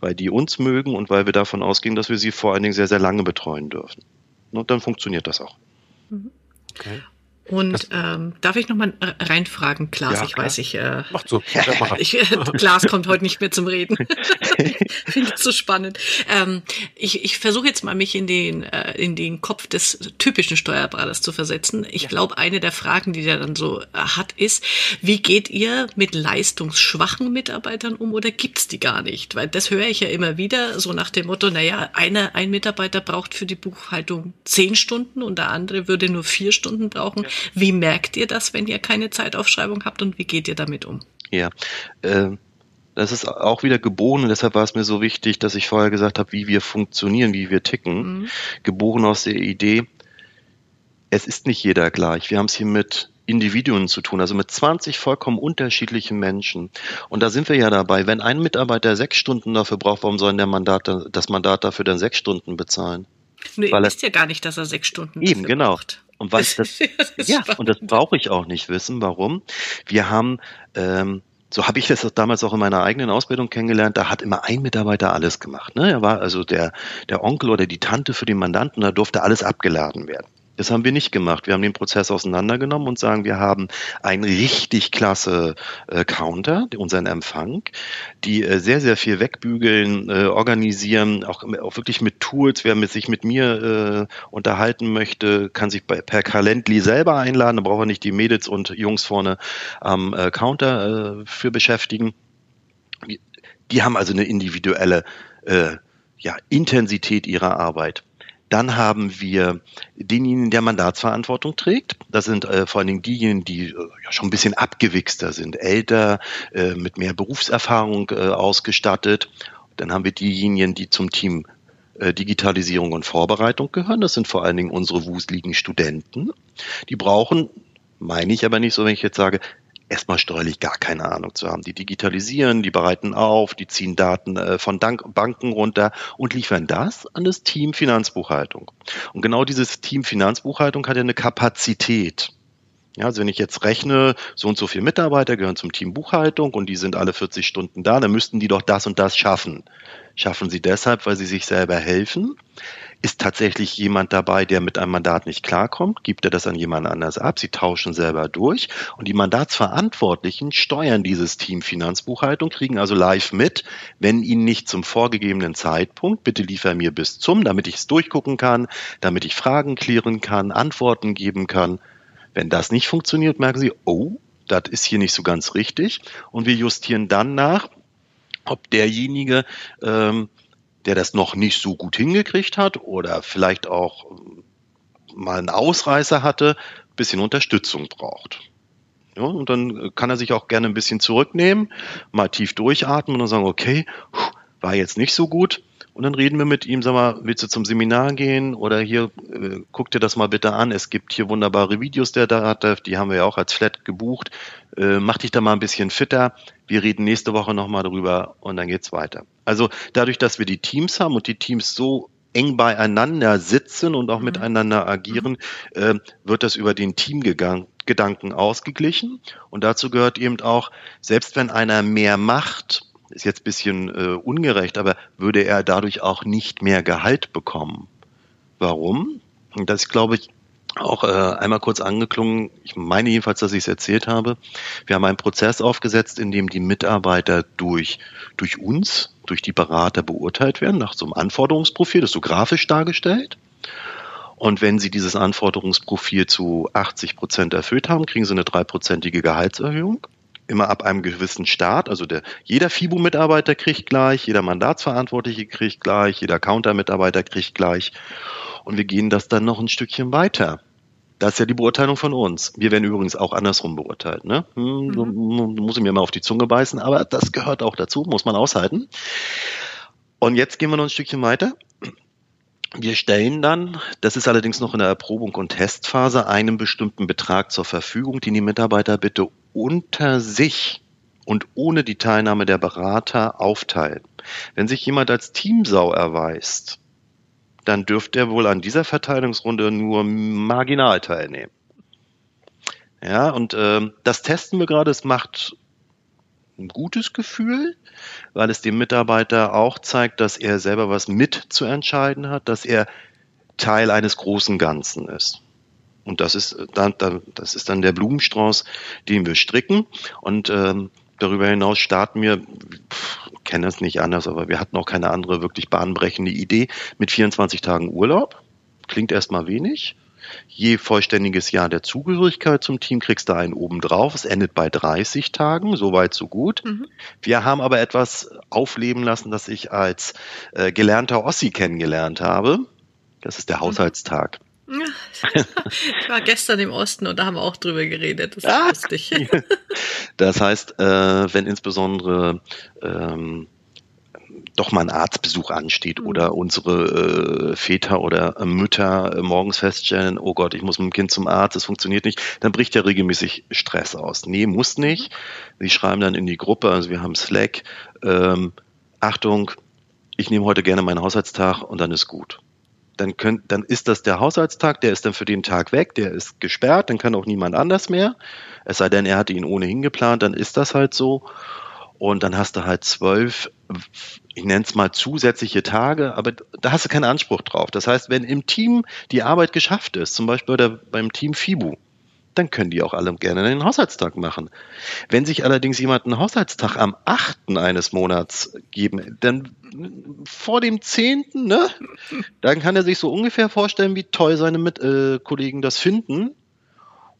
weil die uns mögen und weil wir davon ausgehen, dass wir sie vor allen Dingen sehr, sehr lange betreuen dürfen. Und dann funktioniert das auch. Mhm. Okay. Und ähm, darf ich nochmal reinfragen, Klaas? Ja, ich weiß, ich, äh, Macht so. Ja, ich, äh, Klaas kommt heute nicht mehr zum Reden. Finde ich so spannend. Ähm, ich ich versuche jetzt mal mich in den äh, in den Kopf des typischen Steuerberaters zu versetzen. Ich ja. glaube, eine der Fragen, die der dann so äh, hat, ist: Wie geht ihr mit leistungsschwachen Mitarbeitern um oder gibt's die gar nicht? Weil das höre ich ja immer wieder so nach dem Motto: Naja, einer ein Mitarbeiter braucht für die Buchhaltung zehn Stunden und der andere würde nur vier Stunden brauchen. Ja. Wie merkt ihr das, wenn ihr keine Zeitaufschreibung habt und wie geht ihr damit um? Ja, äh, das ist auch wieder geboren und deshalb war es mir so wichtig, dass ich vorher gesagt habe, wie wir funktionieren, wie wir ticken. Mhm. Geboren aus der Idee, es ist nicht jeder gleich. Wir haben es hier mit Individuen zu tun, also mit 20 vollkommen unterschiedlichen Menschen. Und da sind wir ja dabei. Wenn ein Mitarbeiter sechs Stunden dafür braucht, warum soll der Mandat, das Mandat dafür dann sechs Stunden bezahlen? Nee, ihr wisst ja gar nicht, dass er sechs Stunden Eben, genau. Braucht. Und was das, das ja, und das brauche ich auch nicht wissen. Warum? Wir haben, ähm, so habe ich das damals auch in meiner eigenen Ausbildung kennengelernt, da hat immer ein Mitarbeiter alles gemacht. Ne? Er war also der, der Onkel oder die Tante für den Mandanten, da durfte alles abgeladen werden. Das haben wir nicht gemacht. Wir haben den Prozess auseinandergenommen und sagen, wir haben einen richtig klasse äh, Counter, unseren Empfang, die äh, sehr, sehr viel wegbügeln, äh, organisieren, auch, auch wirklich mit Tools. Wer mit, sich mit mir äh, unterhalten möchte, kann sich bei, per Calendly selber einladen. Da braucht er nicht die Mädels und Jungs vorne am äh, Counter äh, für beschäftigen. Die haben also eine individuelle äh, ja, Intensität ihrer Arbeit. Dann haben wir denjenigen, der Mandatsverantwortung trägt. Das sind äh, vor allen Dingen diejenigen, die äh, ja, schon ein bisschen abgewichster sind, älter, äh, mit mehr Berufserfahrung äh, ausgestattet. Dann haben wir diejenigen, die zum Team äh, Digitalisierung und Vorbereitung gehören. Das sind vor allen Dingen unsere wuseligen Studenten. Die brauchen, meine ich aber nicht so, wenn ich jetzt sage, erstmal steuerlich gar keine Ahnung zu haben. Die digitalisieren, die bereiten auf, die ziehen Daten äh, von Banken runter und liefern das an das Team Finanzbuchhaltung. Und genau dieses Team Finanzbuchhaltung hat ja eine Kapazität. Ja, also wenn ich jetzt rechne, so und so viele Mitarbeiter gehören zum Team Buchhaltung und die sind alle 40 Stunden da, dann müssten die doch das und das schaffen. Schaffen sie deshalb, weil sie sich selber helfen? Ist tatsächlich jemand dabei, der mit einem Mandat nicht klarkommt? Gibt er das an jemand anders ab? Sie tauschen selber durch und die Mandatsverantwortlichen steuern dieses Team Finanzbuchhaltung, kriegen also live mit, wenn ihnen nicht zum vorgegebenen Zeitpunkt, bitte liefer mir bis zum, damit ich es durchgucken kann, damit ich Fragen klären kann, Antworten geben kann. Wenn das nicht funktioniert, merken Sie, oh, das ist hier nicht so ganz richtig. Und wir justieren dann nach, ob derjenige ähm, der das noch nicht so gut hingekriegt hat oder vielleicht auch ähm, mal einen Ausreißer hatte, bisschen Unterstützung braucht. Ja, und dann kann er sich auch gerne ein bisschen zurücknehmen, mal tief durchatmen und sagen, okay, war jetzt nicht so gut. Und dann reden wir mit ihm, sag mal, willst du zum Seminar gehen oder hier, äh, guck dir das mal bitte an. Es gibt hier wunderbare Videos, der da hat, die haben wir ja auch als Flat gebucht. Äh, mach dich da mal ein bisschen fitter. Wir reden nächste Woche nochmal drüber und dann geht's weiter. Also dadurch, dass wir die Teams haben und die Teams so eng beieinander sitzen und auch mhm. miteinander agieren, äh, wird das über den Teamgedanken ausgeglichen. Und dazu gehört eben auch, selbst wenn einer mehr macht, ist jetzt ein bisschen äh, ungerecht, aber würde er dadurch auch nicht mehr Gehalt bekommen. Warum? Und das glaube ich, auch äh, einmal kurz angeklungen. Ich meine jedenfalls, dass ich es erzählt habe. Wir haben einen Prozess aufgesetzt, in dem die Mitarbeiter durch, durch uns, durch die Berater beurteilt werden, nach so einem Anforderungsprofil, das ist so grafisch dargestellt. Und wenn sie dieses Anforderungsprofil zu 80 Prozent erfüllt haben, kriegen sie eine dreiprozentige Gehaltserhöhung immer ab einem gewissen Start. Also der, jeder FIBU-Mitarbeiter kriegt gleich, jeder Mandatsverantwortliche kriegt gleich, jeder Counter-Mitarbeiter kriegt gleich. Und wir gehen das dann noch ein Stückchen weiter. Das ist ja die Beurteilung von uns. Wir werden übrigens auch andersrum beurteilt. Ne? Hm, mhm. Muss ich mir mal auf die Zunge beißen, aber das gehört auch dazu, muss man aushalten. Und jetzt gehen wir noch ein Stückchen weiter. Wir stellen dann, das ist allerdings noch in der Erprobung und Testphase, einen bestimmten Betrag zur Verfügung, den die Mitarbeiter bitte unter sich und ohne die Teilnahme der Berater aufteilen. Wenn sich jemand als Teamsau erweist, dann dürfte er wohl an dieser Verteilungsrunde nur marginal teilnehmen. Ja, und äh, das testen wir gerade. Es macht ein gutes Gefühl, weil es dem Mitarbeiter auch zeigt, dass er selber was mit zu entscheiden hat, dass er Teil eines großen Ganzen ist. Und das ist dann, das ist dann der Blumenstrauß, den wir stricken. Und ähm, darüber hinaus starten wir, kenne es nicht anders, aber wir hatten auch keine andere wirklich bahnbrechende Idee mit 24 Tagen Urlaub. Klingt erstmal wenig. Je vollständiges Jahr der Zugehörigkeit zum Team kriegst du einen obendrauf. Es endet bei 30 Tagen, soweit so gut. Mhm. Wir haben aber etwas aufleben lassen, das ich als äh, gelernter Ossi kennengelernt habe. Das ist der mhm. Haushaltstag. Ich war gestern im Osten und da haben wir auch drüber geredet. Das ist ah, lustig. Das heißt, äh, wenn insbesondere ähm, doch mal ein Arztbesuch ansteht mhm. oder unsere äh, Väter oder Mütter morgens feststellen, oh Gott, ich muss mit dem Kind zum Arzt, es funktioniert nicht, dann bricht ja regelmäßig Stress aus. Nee, muss nicht. Mhm. Sie schreiben dann in die Gruppe, also wir haben Slack, ähm, Achtung, ich nehme heute gerne meinen Haushaltstag und dann ist gut. Dann, könnt, dann ist das der Haushaltstag, der ist dann für den Tag weg, der ist gesperrt, dann kann auch niemand anders mehr. Es sei denn, er hatte ihn ohnehin geplant, dann ist das halt so. Und dann hast du halt zwölf, ich nenne es mal zusätzliche Tage, aber da hast du keinen Anspruch drauf. Das heißt, wenn im Team die Arbeit geschafft ist, zum Beispiel beim Team FIBU, dann können die auch alle gerne einen Haushaltstag machen. Wenn sich allerdings jemand einen Haushaltstag am 8. eines Monats geben, dann vor dem 10., ne, dann kann er sich so ungefähr vorstellen, wie toll seine Mit äh, Kollegen das finden.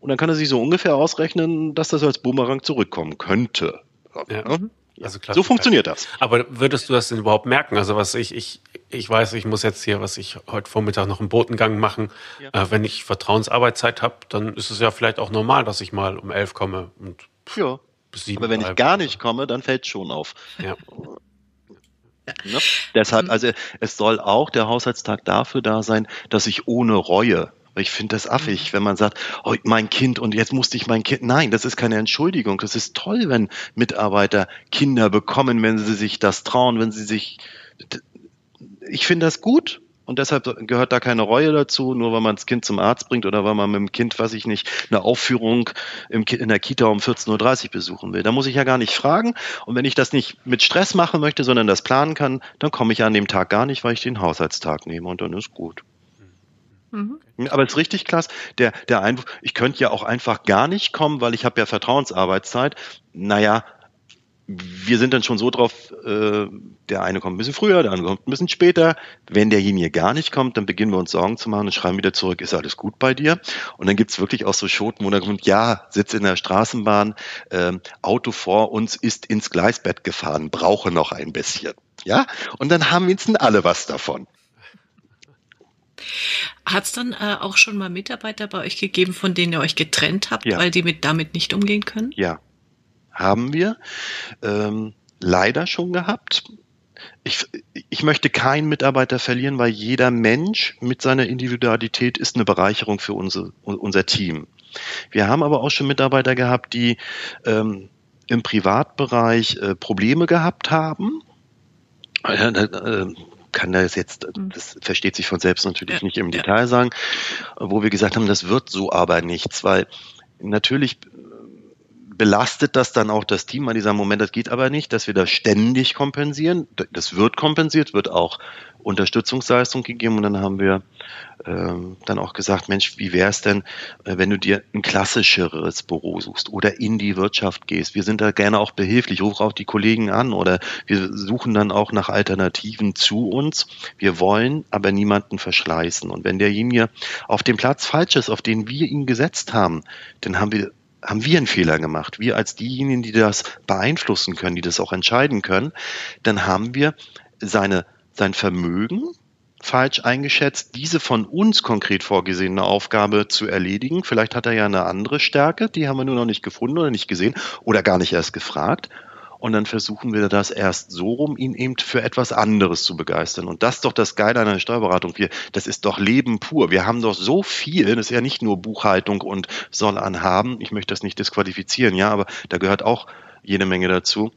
Und dann kann er sich so ungefähr ausrechnen, dass das als Boomerang zurückkommen könnte. Ja. Ne? Also klar. So funktioniert das. Aber würdest du das denn überhaupt merken? Also was ich, ich, ich weiß, ich muss jetzt hier, was ich heute Vormittag noch einen Botengang machen. Ja. Äh, wenn ich Vertrauensarbeitszeit habe, dann ist es ja vielleicht auch normal, dass ich mal um elf komme und ja. bis sieben. Aber wenn ich gar nicht komme, dann fällt es schon auf. Ja. Ne? Deshalb, also es soll auch der Haushaltstag dafür da sein, dass ich ohne Reue ich finde das affig, mhm. wenn man sagt, oh, mein Kind und jetzt musste ich mein Kind. Nein, das ist keine Entschuldigung. Das ist toll, wenn Mitarbeiter Kinder bekommen, wenn sie sich das trauen, wenn sie sich. Ich finde das gut. Und deshalb gehört da keine Reue dazu, nur weil man das Kind zum Arzt bringt oder weil man mit dem Kind, weiß ich nicht, eine Aufführung im, in der Kita um 14.30 Uhr besuchen will. Da muss ich ja gar nicht fragen. Und wenn ich das nicht mit Stress machen möchte, sondern das planen kann, dann komme ich an dem Tag gar nicht, weil ich den Haushaltstag nehme und dann ist gut. Mhm. Aber es ist richtig klasse. Der, der Einwurf, ich könnte ja auch einfach gar nicht kommen, weil ich habe ja Vertrauensarbeitszeit. Naja, wir sind dann schon so drauf, äh, der eine kommt ein bisschen früher, der andere kommt ein bisschen später. Wenn derjenige gar nicht kommt, dann beginnen wir uns Sorgen zu machen und schreiben wieder zurück, ist alles gut bei dir? Und dann gibt's wirklich auch so Schoten, wo der kommt, ja, sitze in der Straßenbahn, äh, Auto vor uns ist ins Gleisbett gefahren, brauche noch ein bisschen. Ja, und dann haben wir jetzt alle was davon. Hat es dann äh, auch schon mal Mitarbeiter bei euch gegeben, von denen ihr euch getrennt habt, Ja. weil die mit damit nicht umgehen können? Ja, haben wir ähm, leider schon gehabt. Ich, ich möchte keinen Mitarbeiter verlieren, weil jeder Mensch mit seiner Individualität ist eine Bereicherung für unsere, unser Team. Wir haben aber auch schon Mitarbeiter gehabt, die ähm, im Privatbereich äh, Probleme gehabt haben. Äh, äh, kann das jetzt, das versteht sich von selbst natürlich Ja, nicht im ja. Detail sagen, wo wir gesagt haben, das wird so aber nichts, weil natürlich belastet das dann auch das Team an dieser Moment, das geht aber nicht, dass wir das ständig kompensieren. Das wird kompensiert, wird auch Unterstützungsleistung gegeben und dann haben wir ähm, dann auch gesagt, Mensch, wie wäre es denn, äh, wenn du dir ein klassischeres Büro suchst oder in die Wirtschaft gehst? Wir sind da gerne auch behilflich, ruf auch die Kollegen an oder wir suchen dann auch nach Alternativen zu uns. Wir wollen aber niemanden verschleißen und wenn derjenige auf dem Platz falsch ist, auf den wir ihn gesetzt haben, dann haben wir haben wir einen Fehler gemacht. Wir als diejenigen, die das beeinflussen können, die das auch entscheiden können, dann haben wir seine, sein Vermögen falsch eingeschätzt, diese von uns konkret vorgesehene Aufgabe zu erledigen. Vielleicht hat er ja eine andere Stärke, die haben wir nur noch nicht gefunden oder nicht gesehen oder gar nicht erst gefragt. Und dann versuchen wir das erst so rum, ihn eben für etwas anderes zu begeistern. Und das ist doch das Geile an einer Steuerberatung. Wir, das ist doch Leben pur. Wir haben doch so viel. Das ist ja nicht nur Buchhaltung und soll anhaben. Ich möchte das nicht disqualifizieren, ja, aber da gehört auch jede Menge dazu.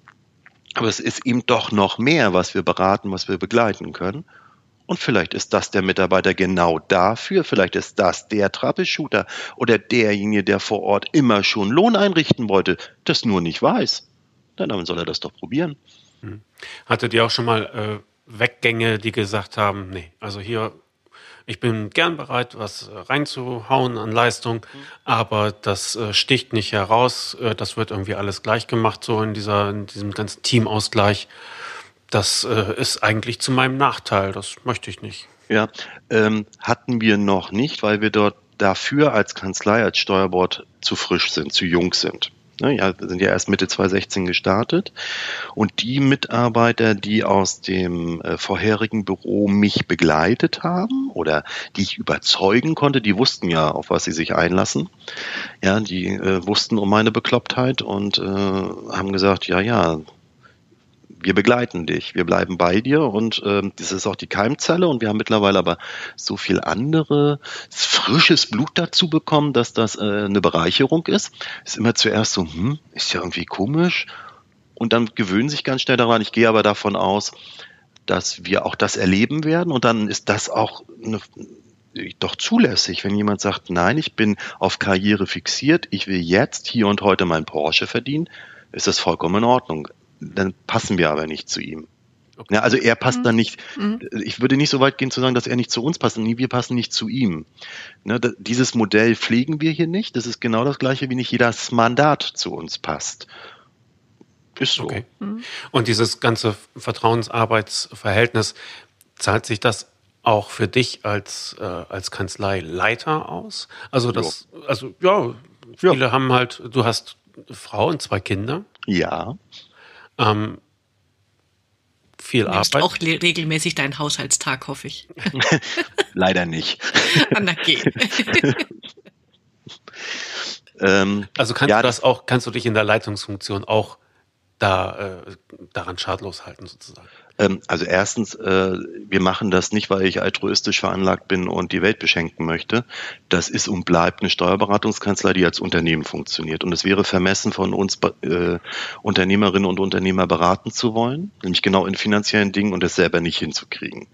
Aber es ist eben doch noch mehr, was wir beraten, was wir begleiten können. Und vielleicht ist das der Mitarbeiter genau dafür. Vielleicht ist das der Troubleshooter oder derjenige, der vor Ort immer schon Lohn einrichten wollte, das nur nicht weiß. Na, dann soll er das doch probieren. Hattet ihr auch schon mal äh, Weggänge, die gesagt haben, nee, also hier, ich bin gern bereit, was äh, reinzuhauen an Leistung, aber das äh, sticht nicht heraus, äh, das wird irgendwie alles gleich gemacht, so in, dieser, in diesem ganzen Teamausgleich. Das äh, ist eigentlich zu meinem Nachteil, das möchte ich nicht. Ja, ähm, hatten wir noch nicht, weil wir dort dafür als Kanzlei, als Steuerbord zu frisch sind, zu jung sind. Ne, ja, sind ja erst Mitte 2016 gestartet. Und die Mitarbeiter, die aus dem äh, vorherigen Büro mich begleitet haben oder die ich überzeugen konnte, die wussten ja, auf was sie sich einlassen. Ja, die äh, wussten um meine Beklopptheit und äh, haben gesagt, ja, ja, wir begleiten dich, wir bleiben bei dir und ähm, das ist auch die Keimzelle und wir haben mittlerweile aber so viel andere frisches Blut dazu bekommen, dass das äh, eine Bereicherung ist. Ist immer zuerst so, hm, ist ja irgendwie komisch und dann gewöhnen sich ganz schnell daran. Ich gehe aber davon aus, dass wir auch das erleben werden und dann ist das auch eine, doch zulässig, wenn jemand sagt, nein, ich bin auf Karriere fixiert, ich will jetzt hier und heute mein Porsche verdienen, ist das vollkommen in Ordnung dann passen wir aber nicht zu ihm. Okay. Ja, also er passt Mhm. dann nicht, Mhm. ich würde nicht so weit gehen zu sagen, dass er nicht zu uns passt, nee, wir passen nicht zu ihm. Ne, da, dieses Modell pflegen wir hier nicht. Das ist genau das gleiche, wie nicht jedes Mandat zu uns passt. Ist so. Okay. Mhm. Und dieses ganze Vertrauensarbeitsverhältnis, zahlt sich das auch für dich als, äh, als Kanzleileiter aus? Also das, also ja, Ja. viele haben halt, du hast Frau und zwei Kinder, Ja, ähm, viel Du Arbeit. auch regelmäßig deinen Haushaltstag, hoffe ich. leider nicht. Na, geh. Ähm, Also kannst Ja, du das auch, kannst du dich in der Leitungsfunktion auch da äh, daran schadlos halten sozusagen? Ähm, also erstens, äh, wir machen das nicht, weil ich altruistisch veranlagt bin und die Welt beschenken möchte. Das ist und bleibt eine Steuerberatungskanzlei, die als Unternehmen funktioniert. Und es wäre vermessen von uns, äh, Unternehmerinnen und Unternehmer beraten zu wollen, nämlich genau in finanziellen Dingen und es selber nicht hinzukriegen.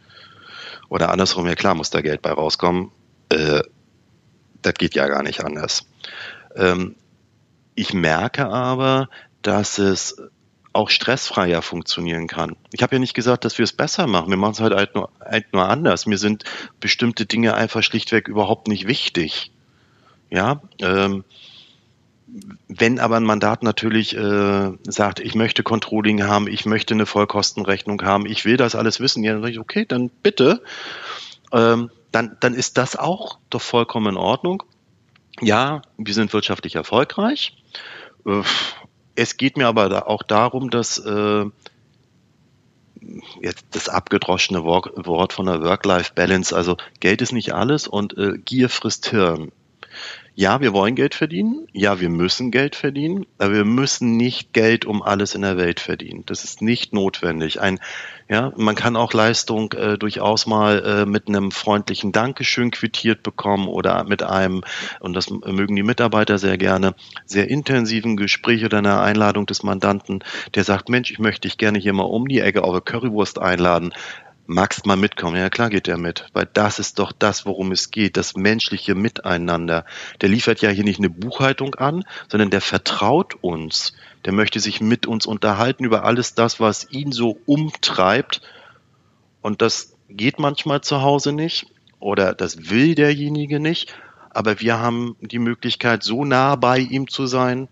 Oder andersrum, ja klar, muss da Geld bei rauskommen. Äh, das geht ja gar nicht anders. Ähm, ich merke aber, dass es auch stressfreier funktionieren kann. Ich habe ja nicht gesagt, dass wir es besser machen. Wir machen es halt, halt, nur, halt nur anders. Mir sind bestimmte Dinge einfach schlichtweg überhaupt nicht wichtig. Ja, ähm, wenn aber ein Mandat natürlich äh, sagt, ich möchte Controlling haben, ich möchte eine Vollkostenrechnung haben, ich will das alles wissen, ja, dann sage ich, okay, dann bitte. Ähm, dann, dann ist das auch doch vollkommen in Ordnung. Ja, wir sind wirtschaftlich erfolgreich. Äh, es geht mir aber da auch darum, dass äh, jetzt das abgedroschene Wort von der Work-Life-Balance. Also Geld ist nicht alles und äh, Gier frisst Hirn ja, wir wollen Geld verdienen, ja, wir müssen Geld verdienen, aber wir müssen nicht Geld um alles in der Welt verdienen. Das ist nicht notwendig. Ein, ja, man kann auch Leistung äh, durchaus mal äh, mit einem freundlichen Dankeschön quittiert bekommen oder mit einem, und das mögen die Mitarbeiter sehr gerne, sehr intensiven Gespräch oder einer Einladung des Mandanten, der sagt, Mensch, ich möchte dich gerne hier mal um die Ecke auf eine Currywurst einladen magst mal mitkommen? Ja, klar geht er mit, weil das ist doch das, worum es geht, das menschliche Miteinander. Der liefert ja hier nicht eine Buchhaltung an, sondern der vertraut uns. Der möchte sich mit uns unterhalten über alles das, was ihn so umtreibt. Und das geht manchmal zu Hause nicht oder das will derjenige nicht. Aber wir haben die Möglichkeit, so nah bei ihm zu sein,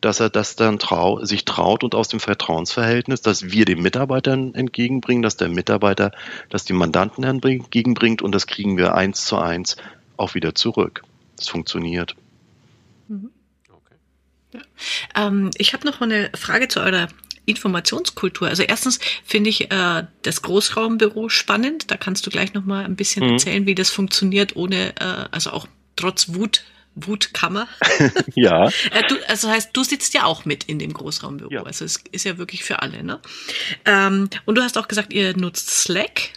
dass er das dann trau sich traut und aus dem Vertrauensverhältnis, dass wir den Mitarbeitern entgegenbringen, dass der Mitarbeiter das dem Mandanten entgegenbringt und das kriegen wir eins zu eins auch wieder zurück. Das funktioniert. Mhm. Ja. Ähm, ich habe noch eine Frage zu eurer Informationskultur. Also erstens finde ich äh, das Großraumbüro spannend. Da kannst du gleich noch mal ein bisschen mhm. erzählen, wie das funktioniert, ohne äh, also auch trotz Wut Wutkammer. ja. Äh, du, also heißt, du sitzt ja auch mit in dem Großraumbüro. Ja. Also es ist ja wirklich für alle, ne? Ähm, und du hast auch gesagt, ihr nutzt Slack.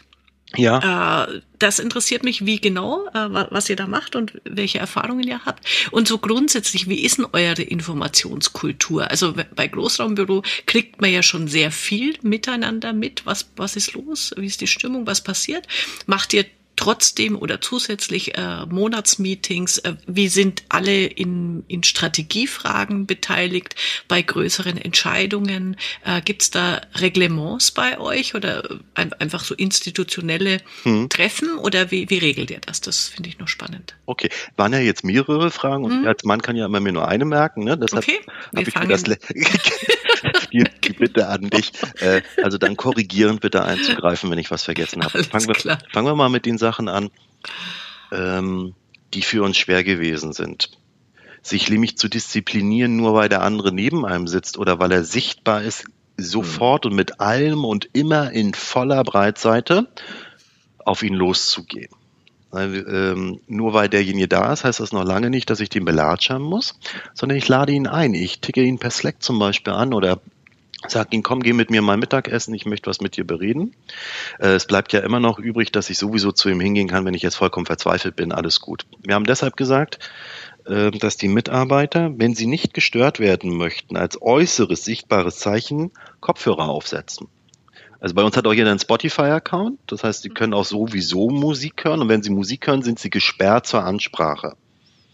Ja. Äh, das interessiert mich, wie genau, äh, was ihr da macht und welche Erfahrungen ihr habt. Und so grundsätzlich, wie ist denn eure Informationskultur? Also bei Großraumbüro kriegt man ja schon sehr viel miteinander mit. Was, was ist los? Wie ist die Stimmung? Was passiert? Macht ihr trotzdem oder zusätzlich äh, Monatsmeetings? Äh, wie sind alle in, in Strategiefragen beteiligt bei größeren Entscheidungen? Äh, Gibt es da Reglements bei euch oder ein, einfach so institutionelle hm. Treffen oder wie, wie regelt ihr das? Das finde ich noch spannend. Okay, waren ja jetzt mehrere Fragen und hm. als Mann kann ja immer mir nur eine merken. Ne? Deshalb okay, wir fangen. Das die, die Bitte an dich. Äh, also dann korrigierend bitte einzugreifen, wenn ich was vergessen habe. Fangen wir, fangen wir mal mit den Sachen an, ähm, die für uns schwer gewesen sind. Sich nämlich zu disziplinieren, nur weil der andere neben einem sitzt oder weil er sichtbar ist, sofort und mit allem und immer in voller Breitseite auf ihn loszugehen. Ähm, nur weil derjenige da ist, heißt das noch lange nicht, dass ich den belatschern muss, sondern ich lade ihn ein. Ich ticke ihn per Slack zum Beispiel an oder Sag ihm, komm, geh mit mir mal Mittagessen, ich möchte was mit dir bereden. Äh, es bleibt ja immer noch übrig, dass ich sowieso zu ihm hingehen kann, wenn ich jetzt vollkommen verzweifelt bin, alles gut. Wir haben deshalb gesagt, äh, dass die Mitarbeiter, wenn sie nicht gestört werden möchten, als äußeres sichtbares Zeichen Kopfhörer aufsetzen. Also bei uns hat auch jeder einen Spotify-Account, das heißt, sie können auch sowieso Musik hören und wenn sie Musik hören, sind sie gesperrt zur Ansprache.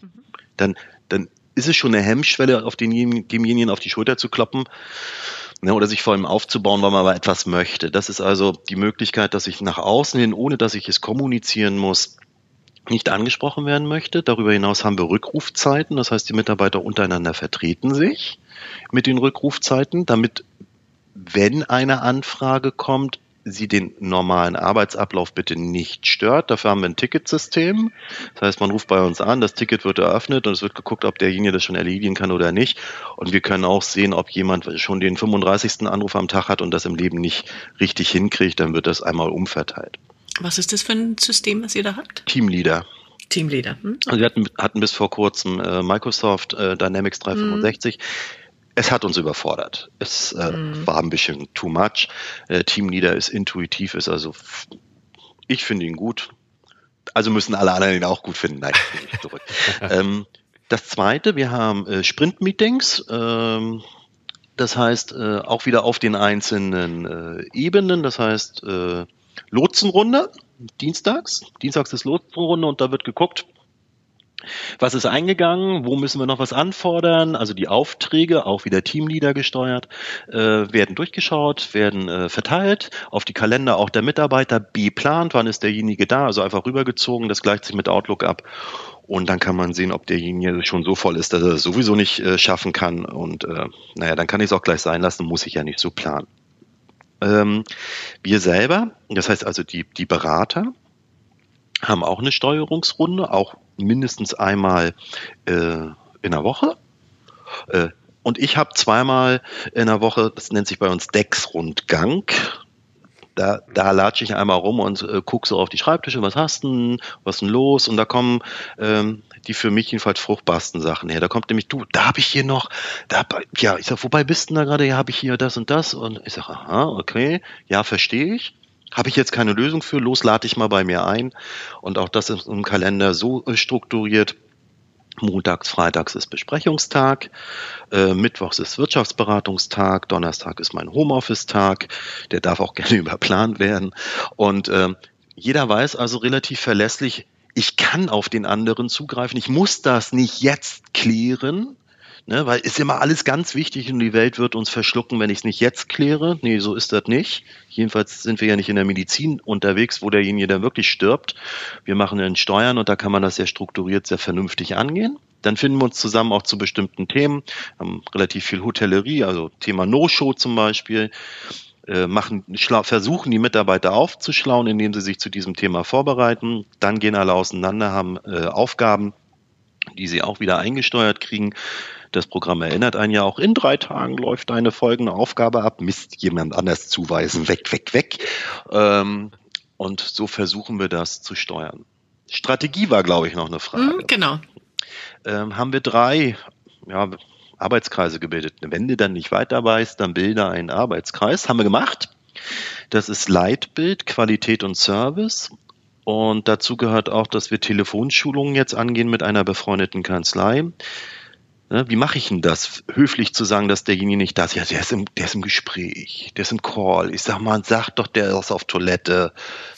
Mhm. Dann, dann ist es schon eine Hemmschwelle, auf den, demjenigen auf die Schulter zu kloppen ne, oder sich vor ihm aufzubauen, weil man aber etwas möchte. Das ist also die Möglichkeit, dass ich nach außen hin, ohne dass ich es kommunizieren muss, nicht angesprochen werden möchte. Darüber hinaus haben wir Rückrufzeiten, das heißt, die Mitarbeiter untereinander vertreten sich mit den Rückrufzeiten, damit, wenn eine Anfrage kommt, sie den normalen Arbeitsablauf bitte nicht stört. Dafür haben wir ein Ticketsystem. Das heißt, man ruft bei uns an, das Ticket wird eröffnet und es wird geguckt, ob derjenige das schon erledigen kann oder nicht. Und wir können auch sehen, ob jemand schon den 35. Anruf am Tag hat und das im Leben nicht richtig hinkriegt, dann wird das einmal umverteilt. Was ist das für ein System, was ihr da habt? Teamleader. Teamleader. Hm? Also wir hatten, hatten bis vor kurzem äh, Microsoft äh, Dynamics 365. Hm es hat uns überfordert. Es äh, mhm. war ein bisschen too much. Äh, Teamleader ist intuitiv, ist also, ich finde ihn gut. Also müssen alle anderen ihn auch gut finden. Nein, ich zurück. ähm, das zweite, wir haben äh, Sprint-Meetings. Ähm, das heißt, äh, auch wieder auf den einzelnen äh, Ebenen. Das heißt, äh, Lotsenrunde, dienstags. Dienstags ist Lotsenrunde und da wird geguckt, was ist eingegangen? Wo müssen wir noch was anfordern? Also die Aufträge, auch wieder Teamleader gesteuert, äh, werden durchgeschaut, werden äh, verteilt, auf die Kalender auch der Mitarbeiter beplant, wann ist derjenige da, also einfach rübergezogen, das gleicht sich mit Outlook ab. Und dann kann man sehen, ob derjenige schon so voll ist, dass er es sowieso nicht äh, schaffen kann. Und äh, naja, dann kann ich es auch gleich sein lassen, muss ich ja nicht so planen. Ähm, wir selber, das heißt also die, die Berater, haben auch eine Steuerungsrunde, auch mindestens einmal äh, in der Woche. Äh, und ich habe zweimal in der Woche, das nennt sich bei uns Dex-Rundgang. da, da latsche ich einmal rum und äh, gucke so auf die Schreibtische, was hast du, was ist denn los? Und da kommen ähm, die für mich jedenfalls fruchtbarsten Sachen her. Da kommt nämlich, du, da habe ich hier noch, da, ja, ich sag, wobei bist du da gerade? Ja, habe ich hier das und das. Und ich sage, aha, okay, ja, verstehe ich. Habe ich jetzt keine Lösung für, los, lade ich mal bei mir ein. Und auch das ist im Kalender so äh, strukturiert, Montags, Freitags ist Besprechungstag, äh, Mittwochs ist Wirtschaftsberatungstag, Donnerstag ist mein Homeoffice-Tag, der darf auch gerne überplant werden. Und äh, jeder weiß also relativ verlässlich, ich kann auf den anderen zugreifen, ich muss das nicht jetzt klären, Ne, weil ist immer alles ganz wichtig und die Welt wird uns verschlucken, wenn ich es nicht jetzt kläre. Nee, so ist das nicht. Jedenfalls sind wir ja nicht in der Medizin unterwegs, wo derjenige dann wirklich stirbt. Wir machen dann Steuern und da kann man das sehr strukturiert, sehr vernünftig angehen. Dann finden wir uns zusammen auch zu bestimmten Themen, haben relativ viel Hotellerie, also Thema No-Show zum Beispiel äh, machen, versuchen die Mitarbeiter aufzuschlauen, indem sie sich zu diesem Thema vorbereiten. Dann gehen alle auseinander, haben äh, Aufgaben, die sie auch wieder eingesteuert kriegen. Das Programm erinnert einen ja auch, in drei Tagen läuft eine folgende Aufgabe ab, Mist jemand anders zuweisen, weg, weg, weg. Ähm, und so versuchen wir das zu steuern. Strategie war, glaube ich, noch eine Frage. Mm, genau. Ähm, haben wir drei ja, Arbeitskreise gebildet. Wenn du dann nicht weiter weißt, dann bilde einen Arbeitskreis. Haben wir gemacht. Das ist Leitbild, Qualität und Service. Und dazu gehört auch, dass wir Telefonschulungen jetzt angehen mit einer befreundeten Kanzlei. Ne, wie mache ich denn das? Höflich zu sagen, dass derjenige nicht da ist. Ja, der ist im, der ist im Gespräch, der ist im Call. Ich sag mal, sag doch, der ist auf Toilette.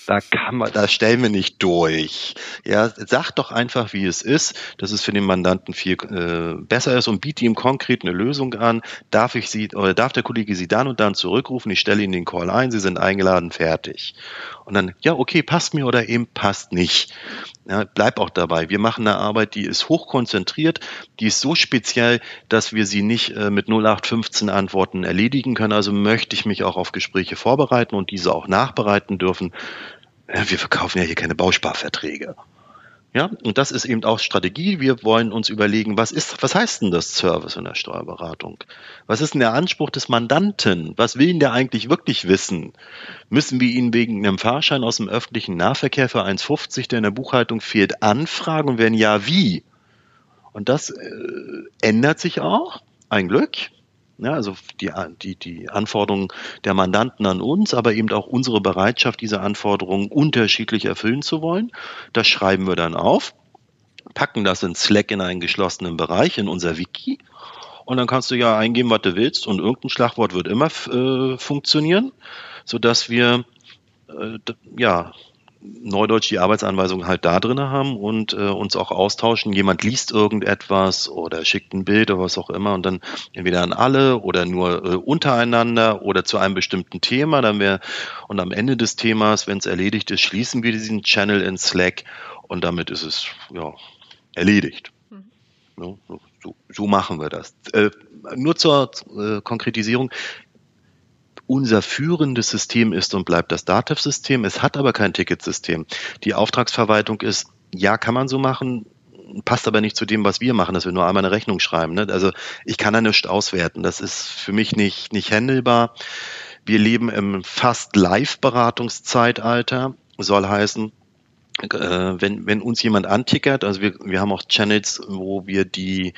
Da kann man, da stellen wir nicht durch. Ja, sag doch einfach, wie es ist, dass es für den Mandanten viel äh, besser ist und biete ihm konkret eine Lösung an. Darf ich Sie oder darf der Kollege Sie dann und dann zurückrufen? Ich stelle Ihnen den Call ein, Sie sind eingeladen, fertig. Und dann, ja, okay, passt mir oder eben passt nicht. Ja, bleib auch dabei. Wir machen eine Arbeit, die ist hochkonzentriert, die ist so speziell, dass wir sie nicht äh, mit 0815 Antworten erledigen können. Also möchte ich mich auch auf Gespräche vorbereiten und diese auch nachbereiten dürfen. Ja, wir verkaufen ja hier keine Bausparverträge. Ja, und das ist eben auch Strategie. Wir wollen uns überlegen, was ist, was heißt denn das Service in der Steuerberatung? Was ist denn der Anspruch des Mandanten? Was will denn der eigentlich wirklich wissen? Müssen wir ihn wegen einem Fahrschein aus dem öffentlichen Nahverkehr für 1,50, der in der Buchhaltung fehlt, anfragen? Und wenn ja, wie? Und das äh, ändert sich auch. Ein Glück. Ja, also die, die, die Anforderungen der Mandanten an uns, aber eben auch unsere Bereitschaft, diese Anforderungen unterschiedlich erfüllen zu wollen. Das schreiben wir dann auf, packen das in Slack in einen geschlossenen Bereich, in unser Wiki. Und dann kannst du ja eingeben, was du willst und irgendein Schlagwort wird immer äh, funktionieren, sodass wir äh, ja Neudeutsch die Arbeitsanweisung halt da drin haben und äh, uns auch austauschen. Jemand liest irgendetwas oder schickt ein Bild oder was auch immer und dann entweder an alle oder nur äh, untereinander oder zu einem bestimmten Thema. Dann wär, und am Ende des Themas, wenn es erledigt ist, schließen wir diesen Channel in Slack und damit ist es ja erledigt. Mhm. Ja, so, so, machen wir das. Äh, nur zur äh, Konkretisierung unser führendes System ist und bleibt das Datev-System. Es hat aber kein Ticketsystem. Die Auftragsverwaltung ist, ja, kann man so machen, passt aber nicht zu dem, was wir machen, dass wir nur einmal eine Rechnung schreiben. Ne? Also ich kann da nichts auswerten. Das ist für mich nicht, nicht handelbar. Wir leben im fast Live-Beratungszeitalter. Soll heißen, wenn, wenn uns jemand antickert, also wir, wir haben auch Channels, wo wir die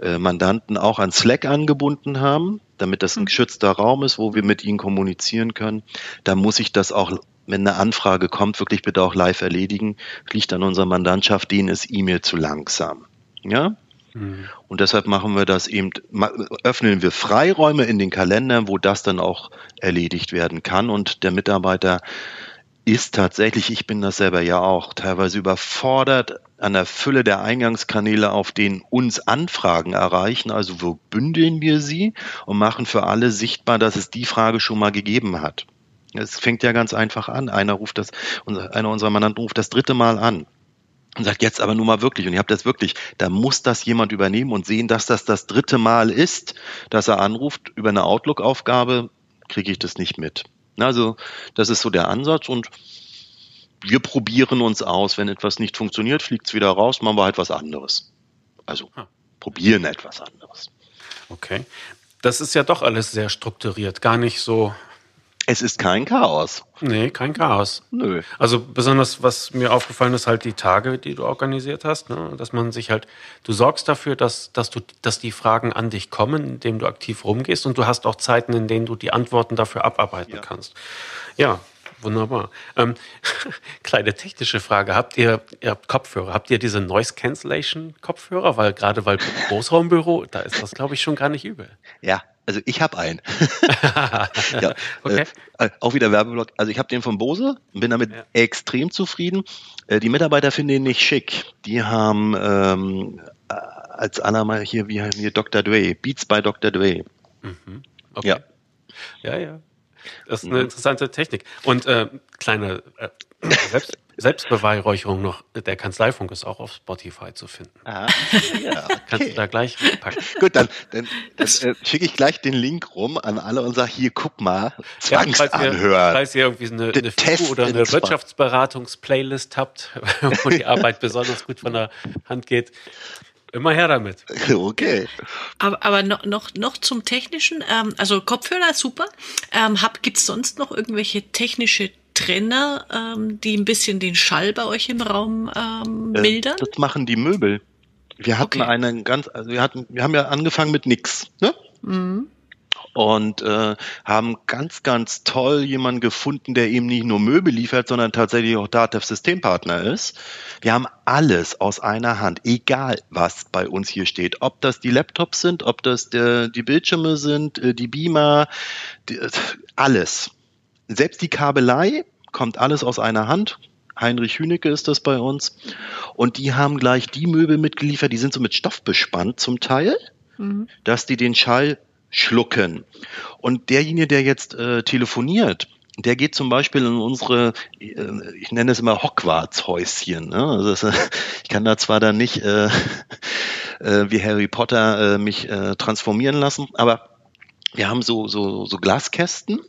äh, Mandanten auch an Slack angebunden haben, damit das ein mhm. geschützter Raum ist, wo wir mit ihnen kommunizieren können, da muss ich das auch, wenn eine Anfrage kommt, wirklich bitte auch live erledigen. Liegt an unserer Mandantschaft, denen ist E-Mail zu langsam. Ja? Mhm. Und deshalb machen wir das eben, öffnen wir Freiräume in den Kalendern, wo das dann auch erledigt werden kann und der Mitarbeiter ist tatsächlich, ich bin das selber ja auch, teilweise überfordert an der Fülle der Eingangskanäle, auf denen uns Anfragen erreichen. Also wo bündeln wir sie und machen für alle sichtbar, dass es die Frage schon mal gegeben hat. Es fängt ja ganz einfach an. Einer ruft das, einer unserer Mandanten ruft das dritte Mal an und sagt jetzt aber nur mal wirklich und ihr habt das wirklich, da muss das jemand übernehmen und sehen, dass das das dritte Mal ist, dass er anruft über eine Outlook-Aufgabe, kriege ich das nicht mit. Also das ist so der Ansatz und wir probieren uns aus. Wenn etwas nicht funktioniert, fliegt es wieder raus, machen wir halt was anderes. Also hm. probieren etwas anderes. Okay. Das ist ja doch alles sehr strukturiert, gar nicht so Es ist kein Chaos. Nee, kein Chaos. Nö. Also besonders, was mir aufgefallen ist, halt die Tage, die du organisiert hast, ne? dass man sich halt, du sorgst dafür, dass, dass du, dass die Fragen an dich kommen, indem du aktiv rumgehst und du hast auch Zeiten, in denen du die Antworten dafür abarbeiten ja. kannst. Ja, wunderbar. Ähm, kleine technische Frage. Habt ihr, ihr habt Kopfhörer, habt ihr diese Noise Cancellation Kopfhörer? Weil gerade weil Großraumbüro, da ist das, glaube ich, schon gar nicht übel. Ja, also ich habe einen. ja, okay. Äh, auch wieder Werbeblock. Also ich habe den von Bose, bin damit ja. extrem zufrieden. Äh, die Mitarbeiter finden den nicht schick. Die haben ähm, äh, als allermal hier, wie hier Dr. Dre, Beats by Dr. Dre. Mhm. Okay. Ja. Ja, ja. Das ist eine interessante Technik. Und äh, kleine äh, Selbst Selbstbeweihräucherung noch. Der Kanzleifunk ist auch auf Spotify zu finden. Ah, ja, okay. Kannst du da gleich packen. Gut, dann, dann, dann äh, schicke ich gleich den Link rum an alle und sage, hier, guck mal, Zwangsanhören. Ja, falls, ihr, irgendwie eine, eine FIBO oder eine Wirtschaftsberatungs-Playlist habt, wo die Arbeit besonders gut von der Hand geht, Immer her damit. Okay. Aber, aber noch, noch, noch zum Technischen. Ähm, also Kopfhörer, super. Ähm, Gibt es sonst noch irgendwelche technische Trenner, ähm, die ein bisschen den Schall bei euch im Raum ähm, äh, mildern? Das machen die Möbel. Wir hatten okay. einen ganz, also wir hatten, wir haben ja angefangen mit nix, ne? Mhm und äh, haben ganz, ganz toll jemanden gefunden, der eben nicht nur Möbel liefert, sondern tatsächlich auch Datev-Systempartner ist. Wir haben alles aus einer Hand, egal was bei uns hier steht. Ob das die Laptops sind, ob das der, die Bildschirme sind, äh, die Beamer, die, alles. Selbst die Kabelei kommt alles aus einer Hand. Heinrich Hünecke ist das bei uns. Und die haben gleich die Möbel mitgeliefert, die sind so mit Stoff bespannt zum Teil, mhm. dass die den Schall schlucken. Und derjenige, der jetzt äh, telefoniert, der geht zum Beispiel in unsere, äh, ich nenne es immer Hogwarts-Häuschen. Ne? Also das, ich kann da zwar dann nicht äh, äh, wie Harry Potter äh, mich äh, transformieren lassen, aber wir haben so, so, so Glaskästen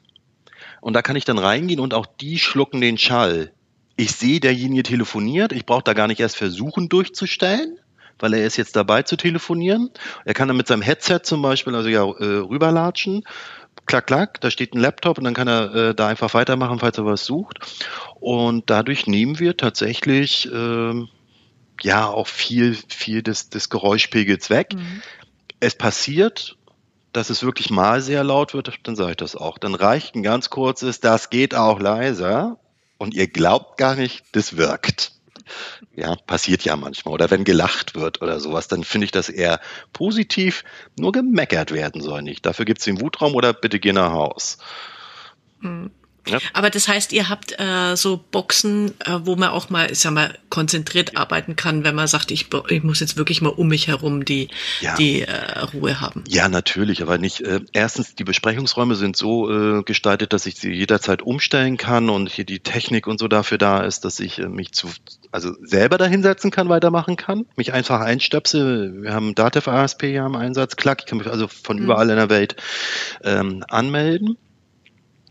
und da kann ich dann reingehen und auch die schlucken den Schall. Ich sehe, derjenige telefoniert, ich brauche da gar nicht erst versuchen durchzustellen weil er ist jetzt dabei zu telefonieren. Er kann dann mit seinem Headset zum Beispiel also ja äh, rüberlatschen. Klack, klack, da steht ein Laptop und dann kann er äh, da einfach weitermachen, falls er was sucht. Und dadurch nehmen wir tatsächlich äh, ja auch viel, viel des, des Geräuschpegels weg. Mhm. Es passiert, dass es wirklich mal sehr laut wird, dann sage ich das auch. Dann reicht ein ganz kurzes, das geht auch leiser und ihr glaubt gar nicht, das wirkt. Ja, passiert ja manchmal. Oder wenn gelacht wird oder sowas, dann finde ich das eher positiv. Nur gemeckert werden soll nicht. Dafür gibt es den Wutraum oder bitte geh nach Haus. Mhm. Ja. Aber das heißt, ihr habt äh, so Boxen, äh, wo man auch mal, ich sag mal, konzentriert arbeiten kann, wenn man sagt, ich, ich muss jetzt wirklich mal um mich herum die, ja. die äh, Ruhe haben. Ja, natürlich, aber nicht. Äh, erstens, die Besprechungsräume sind so äh, gestaltet, dass ich sie jederzeit umstellen kann und hier die Technik und so dafür da ist, dass ich äh, mich zu, also selber dahinsetzen kann, weitermachen kann, mich einfach einstöpsel. Wir haben Datev ASP ja im Einsatz, klack, ich kann mich also von mhm. überall in der Welt ähm, anmelden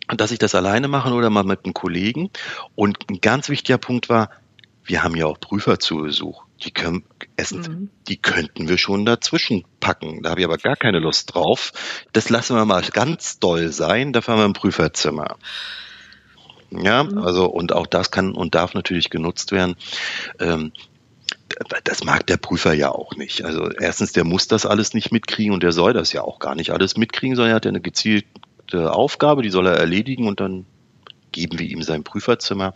dass ich das alleine mache oder mal mit einem Kollegen. Und ein ganz wichtiger Punkt war, wir haben ja auch Prüfer zu Besuch. Die können essen, mhm. die könnten wir schon dazwischen packen. Da habe ich aber gar keine Lust drauf. Das lassen wir mal ganz doll sein. Dafür haben wir ein Prüferzimmer. Ja, mhm. also und auch das kann und darf natürlich genutzt werden. Ähm, das mag der Prüfer ja auch nicht. Also erstens, der muss das alles nicht mitkriegen und der soll das ja auch gar nicht alles mitkriegen, sondern er hat ja eine gezielt, bestimmte Aufgabe, die soll er erledigen und dann geben wir ihm sein Prüferzimmer.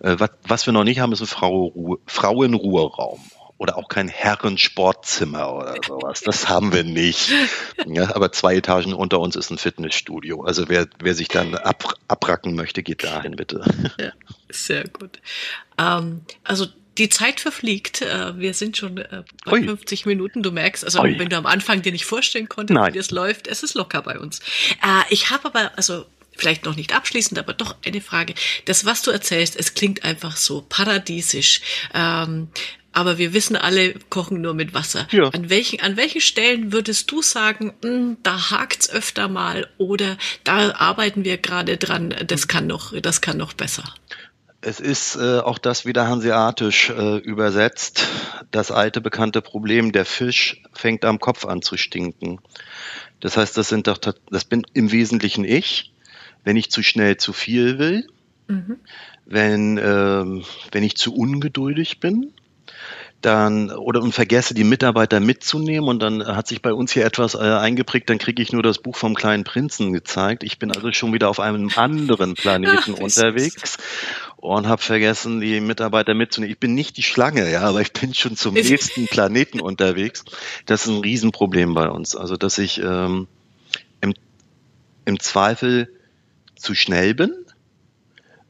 Äh, was, was, wir noch nicht haben, ist ein Frau, Frauenruheraum oder auch kein Herrensportzimmer oder sowas. Das haben wir nicht. Ja, aber zwei Etagen unter uns ist ein Fitnessstudio. Also wer, wer sich dann ab, abracken möchte, geht dahin bitte. Ja, sehr gut. Ähm, also die Zeit verfliegt. Äh, wir sind schon äh, bei Ui. 50 Minuten. Du merkst, also Ui. wenn du am Anfang dir nicht vorstellen konntest, Nein. wie das läuft, es ist locker bei uns. Äh, ich habe aber, also vielleicht noch nicht abschließend, aber doch eine Frage. Das, was du erzählst, es klingt einfach so paradiesisch. Ähm, aber wir wissen alle, kochen nur mit Wasser. Ja. An welchen, an welchen Stellen würdest du sagen, mh, hm, da hakt's öfter mal oder da arbeiten wir gerade dran, das kann noch, das kann noch besser? Es ist äh, auch das wieder hanseatisch äh, übersetzt. Das alte bekannte Problem, der Fisch fängt am Kopf an zu stinken. Das heißt, das sind doch, das bin im Wesentlichen ich. wenn ich zu schnell zu viel will, mhm. wenn, ähm, wenn ich zu ungeduldig bin, dann oder und vergesse die Mitarbeiter mitzunehmen und dann hat sich bei uns hier etwas äh, eingeprägt, dann kriege ich nur das Buch vom kleinen Prinzen gezeigt. Ich bin also schon wieder auf einem anderen Planeten Ach, unterwegs und habe vergessen, die Mitarbeiter mitzunehmen. Ich bin nicht die Schlange, ja, aber ich bin schon zum nächsten Planeten unterwegs. Das ist ein Riesenproblem bei uns. Also dass ich ähm, im, im Zweifel zu schnell bin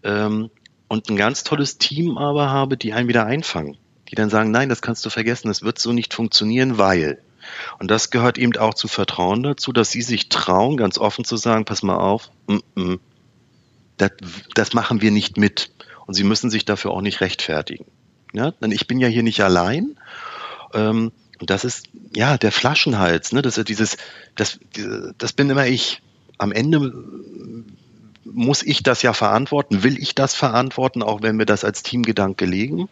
ähm, und ein ganz tolles Team aber habe, die einen wieder einfangen die dann sagen, nein, das kannst du vergessen, das wird so nicht funktionieren, weil. Und das gehört eben auch zu Vertrauen dazu, dass sie sich trauen, ganz offen zu sagen, pass mal auf, mm -mm, das, das machen wir nicht mit. Und sie müssen sich dafür auch nicht rechtfertigen. Ja? Denn ich bin ja hier nicht allein. Ähm, und das ist, ja, der Flaschenhals, ne? Das ist dieses, das, das bin immer ich. Am Ende muss ich das ja verantworten, will ich das verantworten, auch wenn wir das als Teamgedanke legen.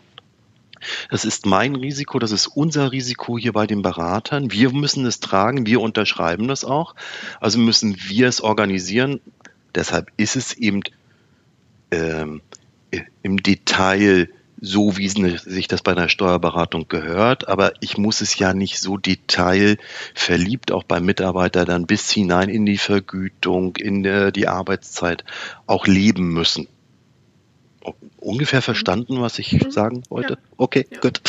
Das ist mein Risiko, das ist unser Risiko hier bei den Beratern. Wir müssen es tragen, wir unterschreiben das auch. Also müssen wir es organisieren. Deshalb ist es eben ähm, im Detail so, wie sich das bei einer Steuerberatung gehört. Aber ich muss es ja nicht so detailverliebt auch beim Mitarbeiter dann bis hinein in die Vergütung, in die Arbeitszeit auch leben müssen ungefähr verstanden, was ich mhm. sagen wollte? Ja. Okay, ja. gut.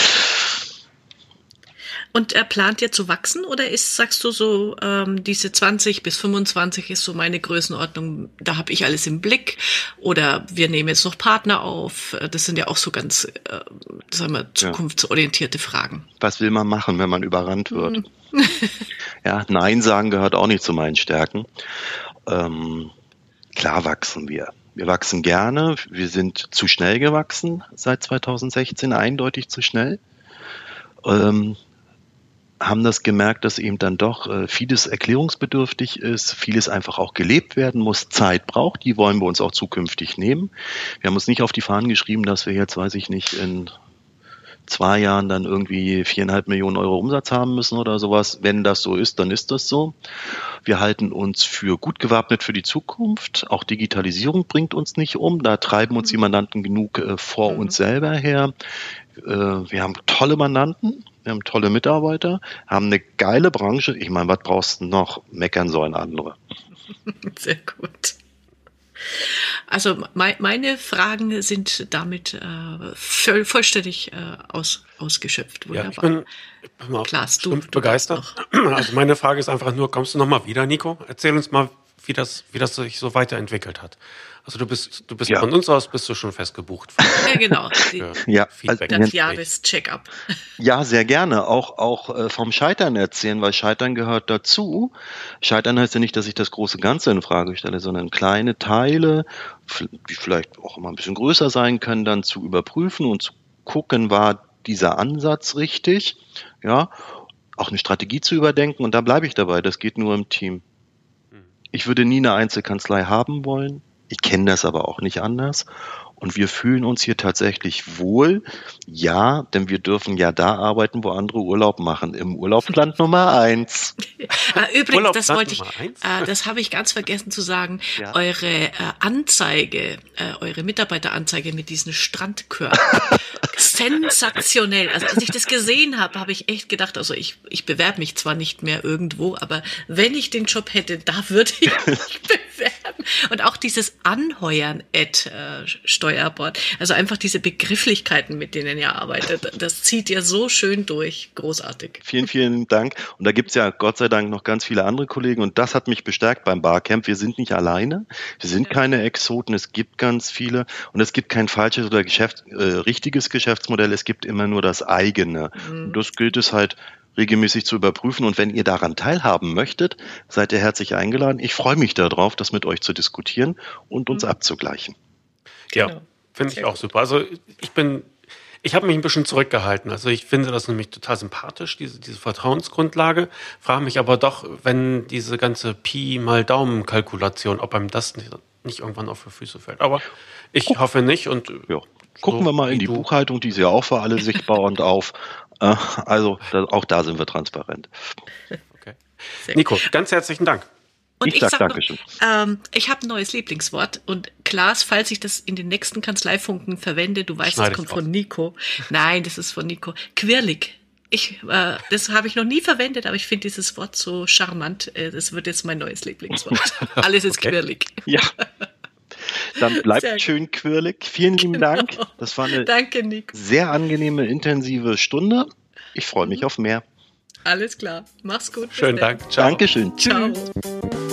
Und er plant ihr zu wachsen oder ist, sagst du so, ähm, diese 20 bis 25 ist so meine Größenordnung, da habe ich alles im Blick oder wir nehmen jetzt noch Partner auf. Das sind ja auch so ganz, äh, sagen wir, zukunftsorientierte Fragen. Was will man machen, wenn man überrannt wird? Mhm. ja, Nein sagen gehört auch nicht zu meinen Stärken. Ähm, klar wachsen wir. Wir wachsen gerne. Wir sind zu schnell gewachsen seit 2016, eindeutig zu schnell. Ähm, haben das gemerkt, dass eben dann doch äh, vieles erklärungsbedürftig ist, vieles einfach auch gelebt werden muss, Zeit braucht, die wollen wir uns auch zukünftig nehmen. Wir haben uns nicht auf die Fahnen geschrieben, dass wir jetzt, weiß ich nicht, in zwei Jahren dann irgendwie viereinhalb Millionen Euro Umsatz haben müssen oder sowas. Wenn das so ist, dann ist das so. Wir halten uns für gut gewappnet für die Zukunft. Auch Digitalisierung bringt uns nicht um. Da treiben uns die Mandanten genug äh, vor mhm. uns selber her. Äh, wir haben tolle Mandanten. Wir haben tolle Mitarbeiter, haben eine geile Branche. Ich meine, was brauchst du noch? Meckern sollen andere. Sehr gut. Also me meine Fragen sind damit äh, voll, vollständig äh, aus, ausgeschöpft. Wunderbar. Ja, ich bin, ich bin mal Klaas, du, du begeistert. Also meine Frage ist einfach nur, kommst du noch mal wieder, Nico? Erzähl uns mal, wie das, wie das sich so weiterentwickelt hat. Also du bist, du bist ja. von uns aus bist du schon festgebucht. Ja, genau. ja, Feedback. Also, das Jahrescheckup. Ja, sehr gerne. Auch, auch äh, vom Scheitern erzählen, weil Scheitern gehört dazu. Scheitern heißt ja nicht, dass ich das große Ganze in Frage stelle, sondern kleine Teile, die vielleicht auch immer ein bisschen größer sein können, dann zu überprüfen und zu gucken, war dieser Ansatz richtig? Ja, auch eine Strategie zu überdenken und da bleibe ich dabei. Das geht nur im Team. Hm. Ich würde nie eine Einzelkanzlei haben wollen. Ich kenne das aber auch nicht anders. Und wir fühlen uns hier tatsächlich wohl. Ja, denn wir dürfen ja da arbeiten, wo andere Urlaub machen. Im Urlaubsland Nummer eins. Ah, übrigens, das wollte ich, äh, das habe ich ganz vergessen zu sagen. Ja. Eure äh, Anzeige, äh, eure Mitarbeiteranzeige mit diesen Strandkörpern. sensationell. Also als ich das gesehen habe, habe ich echt gedacht, also ich, ich bewerbe mich zwar nicht mehr irgendwo, aber wenn ich den Job hätte, da würde ich mich bewerben. Und auch dieses Anheuern at äh, Steuerbord. Also einfach diese Begrifflichkeiten, mit denen ihr arbeitet, das zieht ihr so schön durch. Großartig. Vielen, vielen Dank. Und da gibt's ja Gott sei Dank noch ganz viele andere Kollegen und das hat mich bestärkt beim Barcamp. Wir sind nicht alleine. Wir sind keine Exoten. Es gibt ganz viele und es gibt kein falsches oder Geschäft, äh, richtiges Geschäftsmodell. Es gibt immer nur das eigene. Mhm. Und das gilt es halt regelmäßig zu überprüfen. Und wenn ihr daran teilhaben möchtet, seid ihr herzlich eingeladen. Ich freue mich darauf, das mit euch zu diskutieren und uns mhm. abzugleichen. Ja, genau. finde ich auch super. Also ich bin, ich habe mich ein bisschen zurückgehalten. Also ich finde das nämlich total sympathisch, diese, diese Vertrauensgrundlage. Frage mich aber doch, wenn diese ganze Pi mal Daumen-Kalkulation, ob einem das nicht, nicht irgendwann auf die Füße fällt. Aber ich oh. hoffe nicht und ja. Gucken so wir mal in die Buchhaltung, die ist ja auch für alle sichtbar und auf. Äh, also auch da sind wir transparent. Okay. Nico, ganz herzlichen Dank. Und ich, ich sag, sag Dankeschön. ähm, ich habe ein neues Lieblingswort und Klaas, falls ich das in den nächsten Kanzleifunken verwende, du weißt, Schneid das kommt von Nico. Nein, das ist von Nico. Quirlig. Ich, äh, das habe ich noch nie verwendet, aber ich finde dieses Wort so charmant. Äh, das wird jetzt mein neues Lieblingswort. Alles ist okay. quirlig. Ja. Dann bleibt sehr schön quirlig. Vielen lieben genau. Dank. Das war eine Danke, sehr angenehme, intensive Stunde. Ich freue mich mhm. auf mehr. Alles klar. Mach's gut. Schönen Dank. Ciao. Dankeschön. Ciao. Tschüss.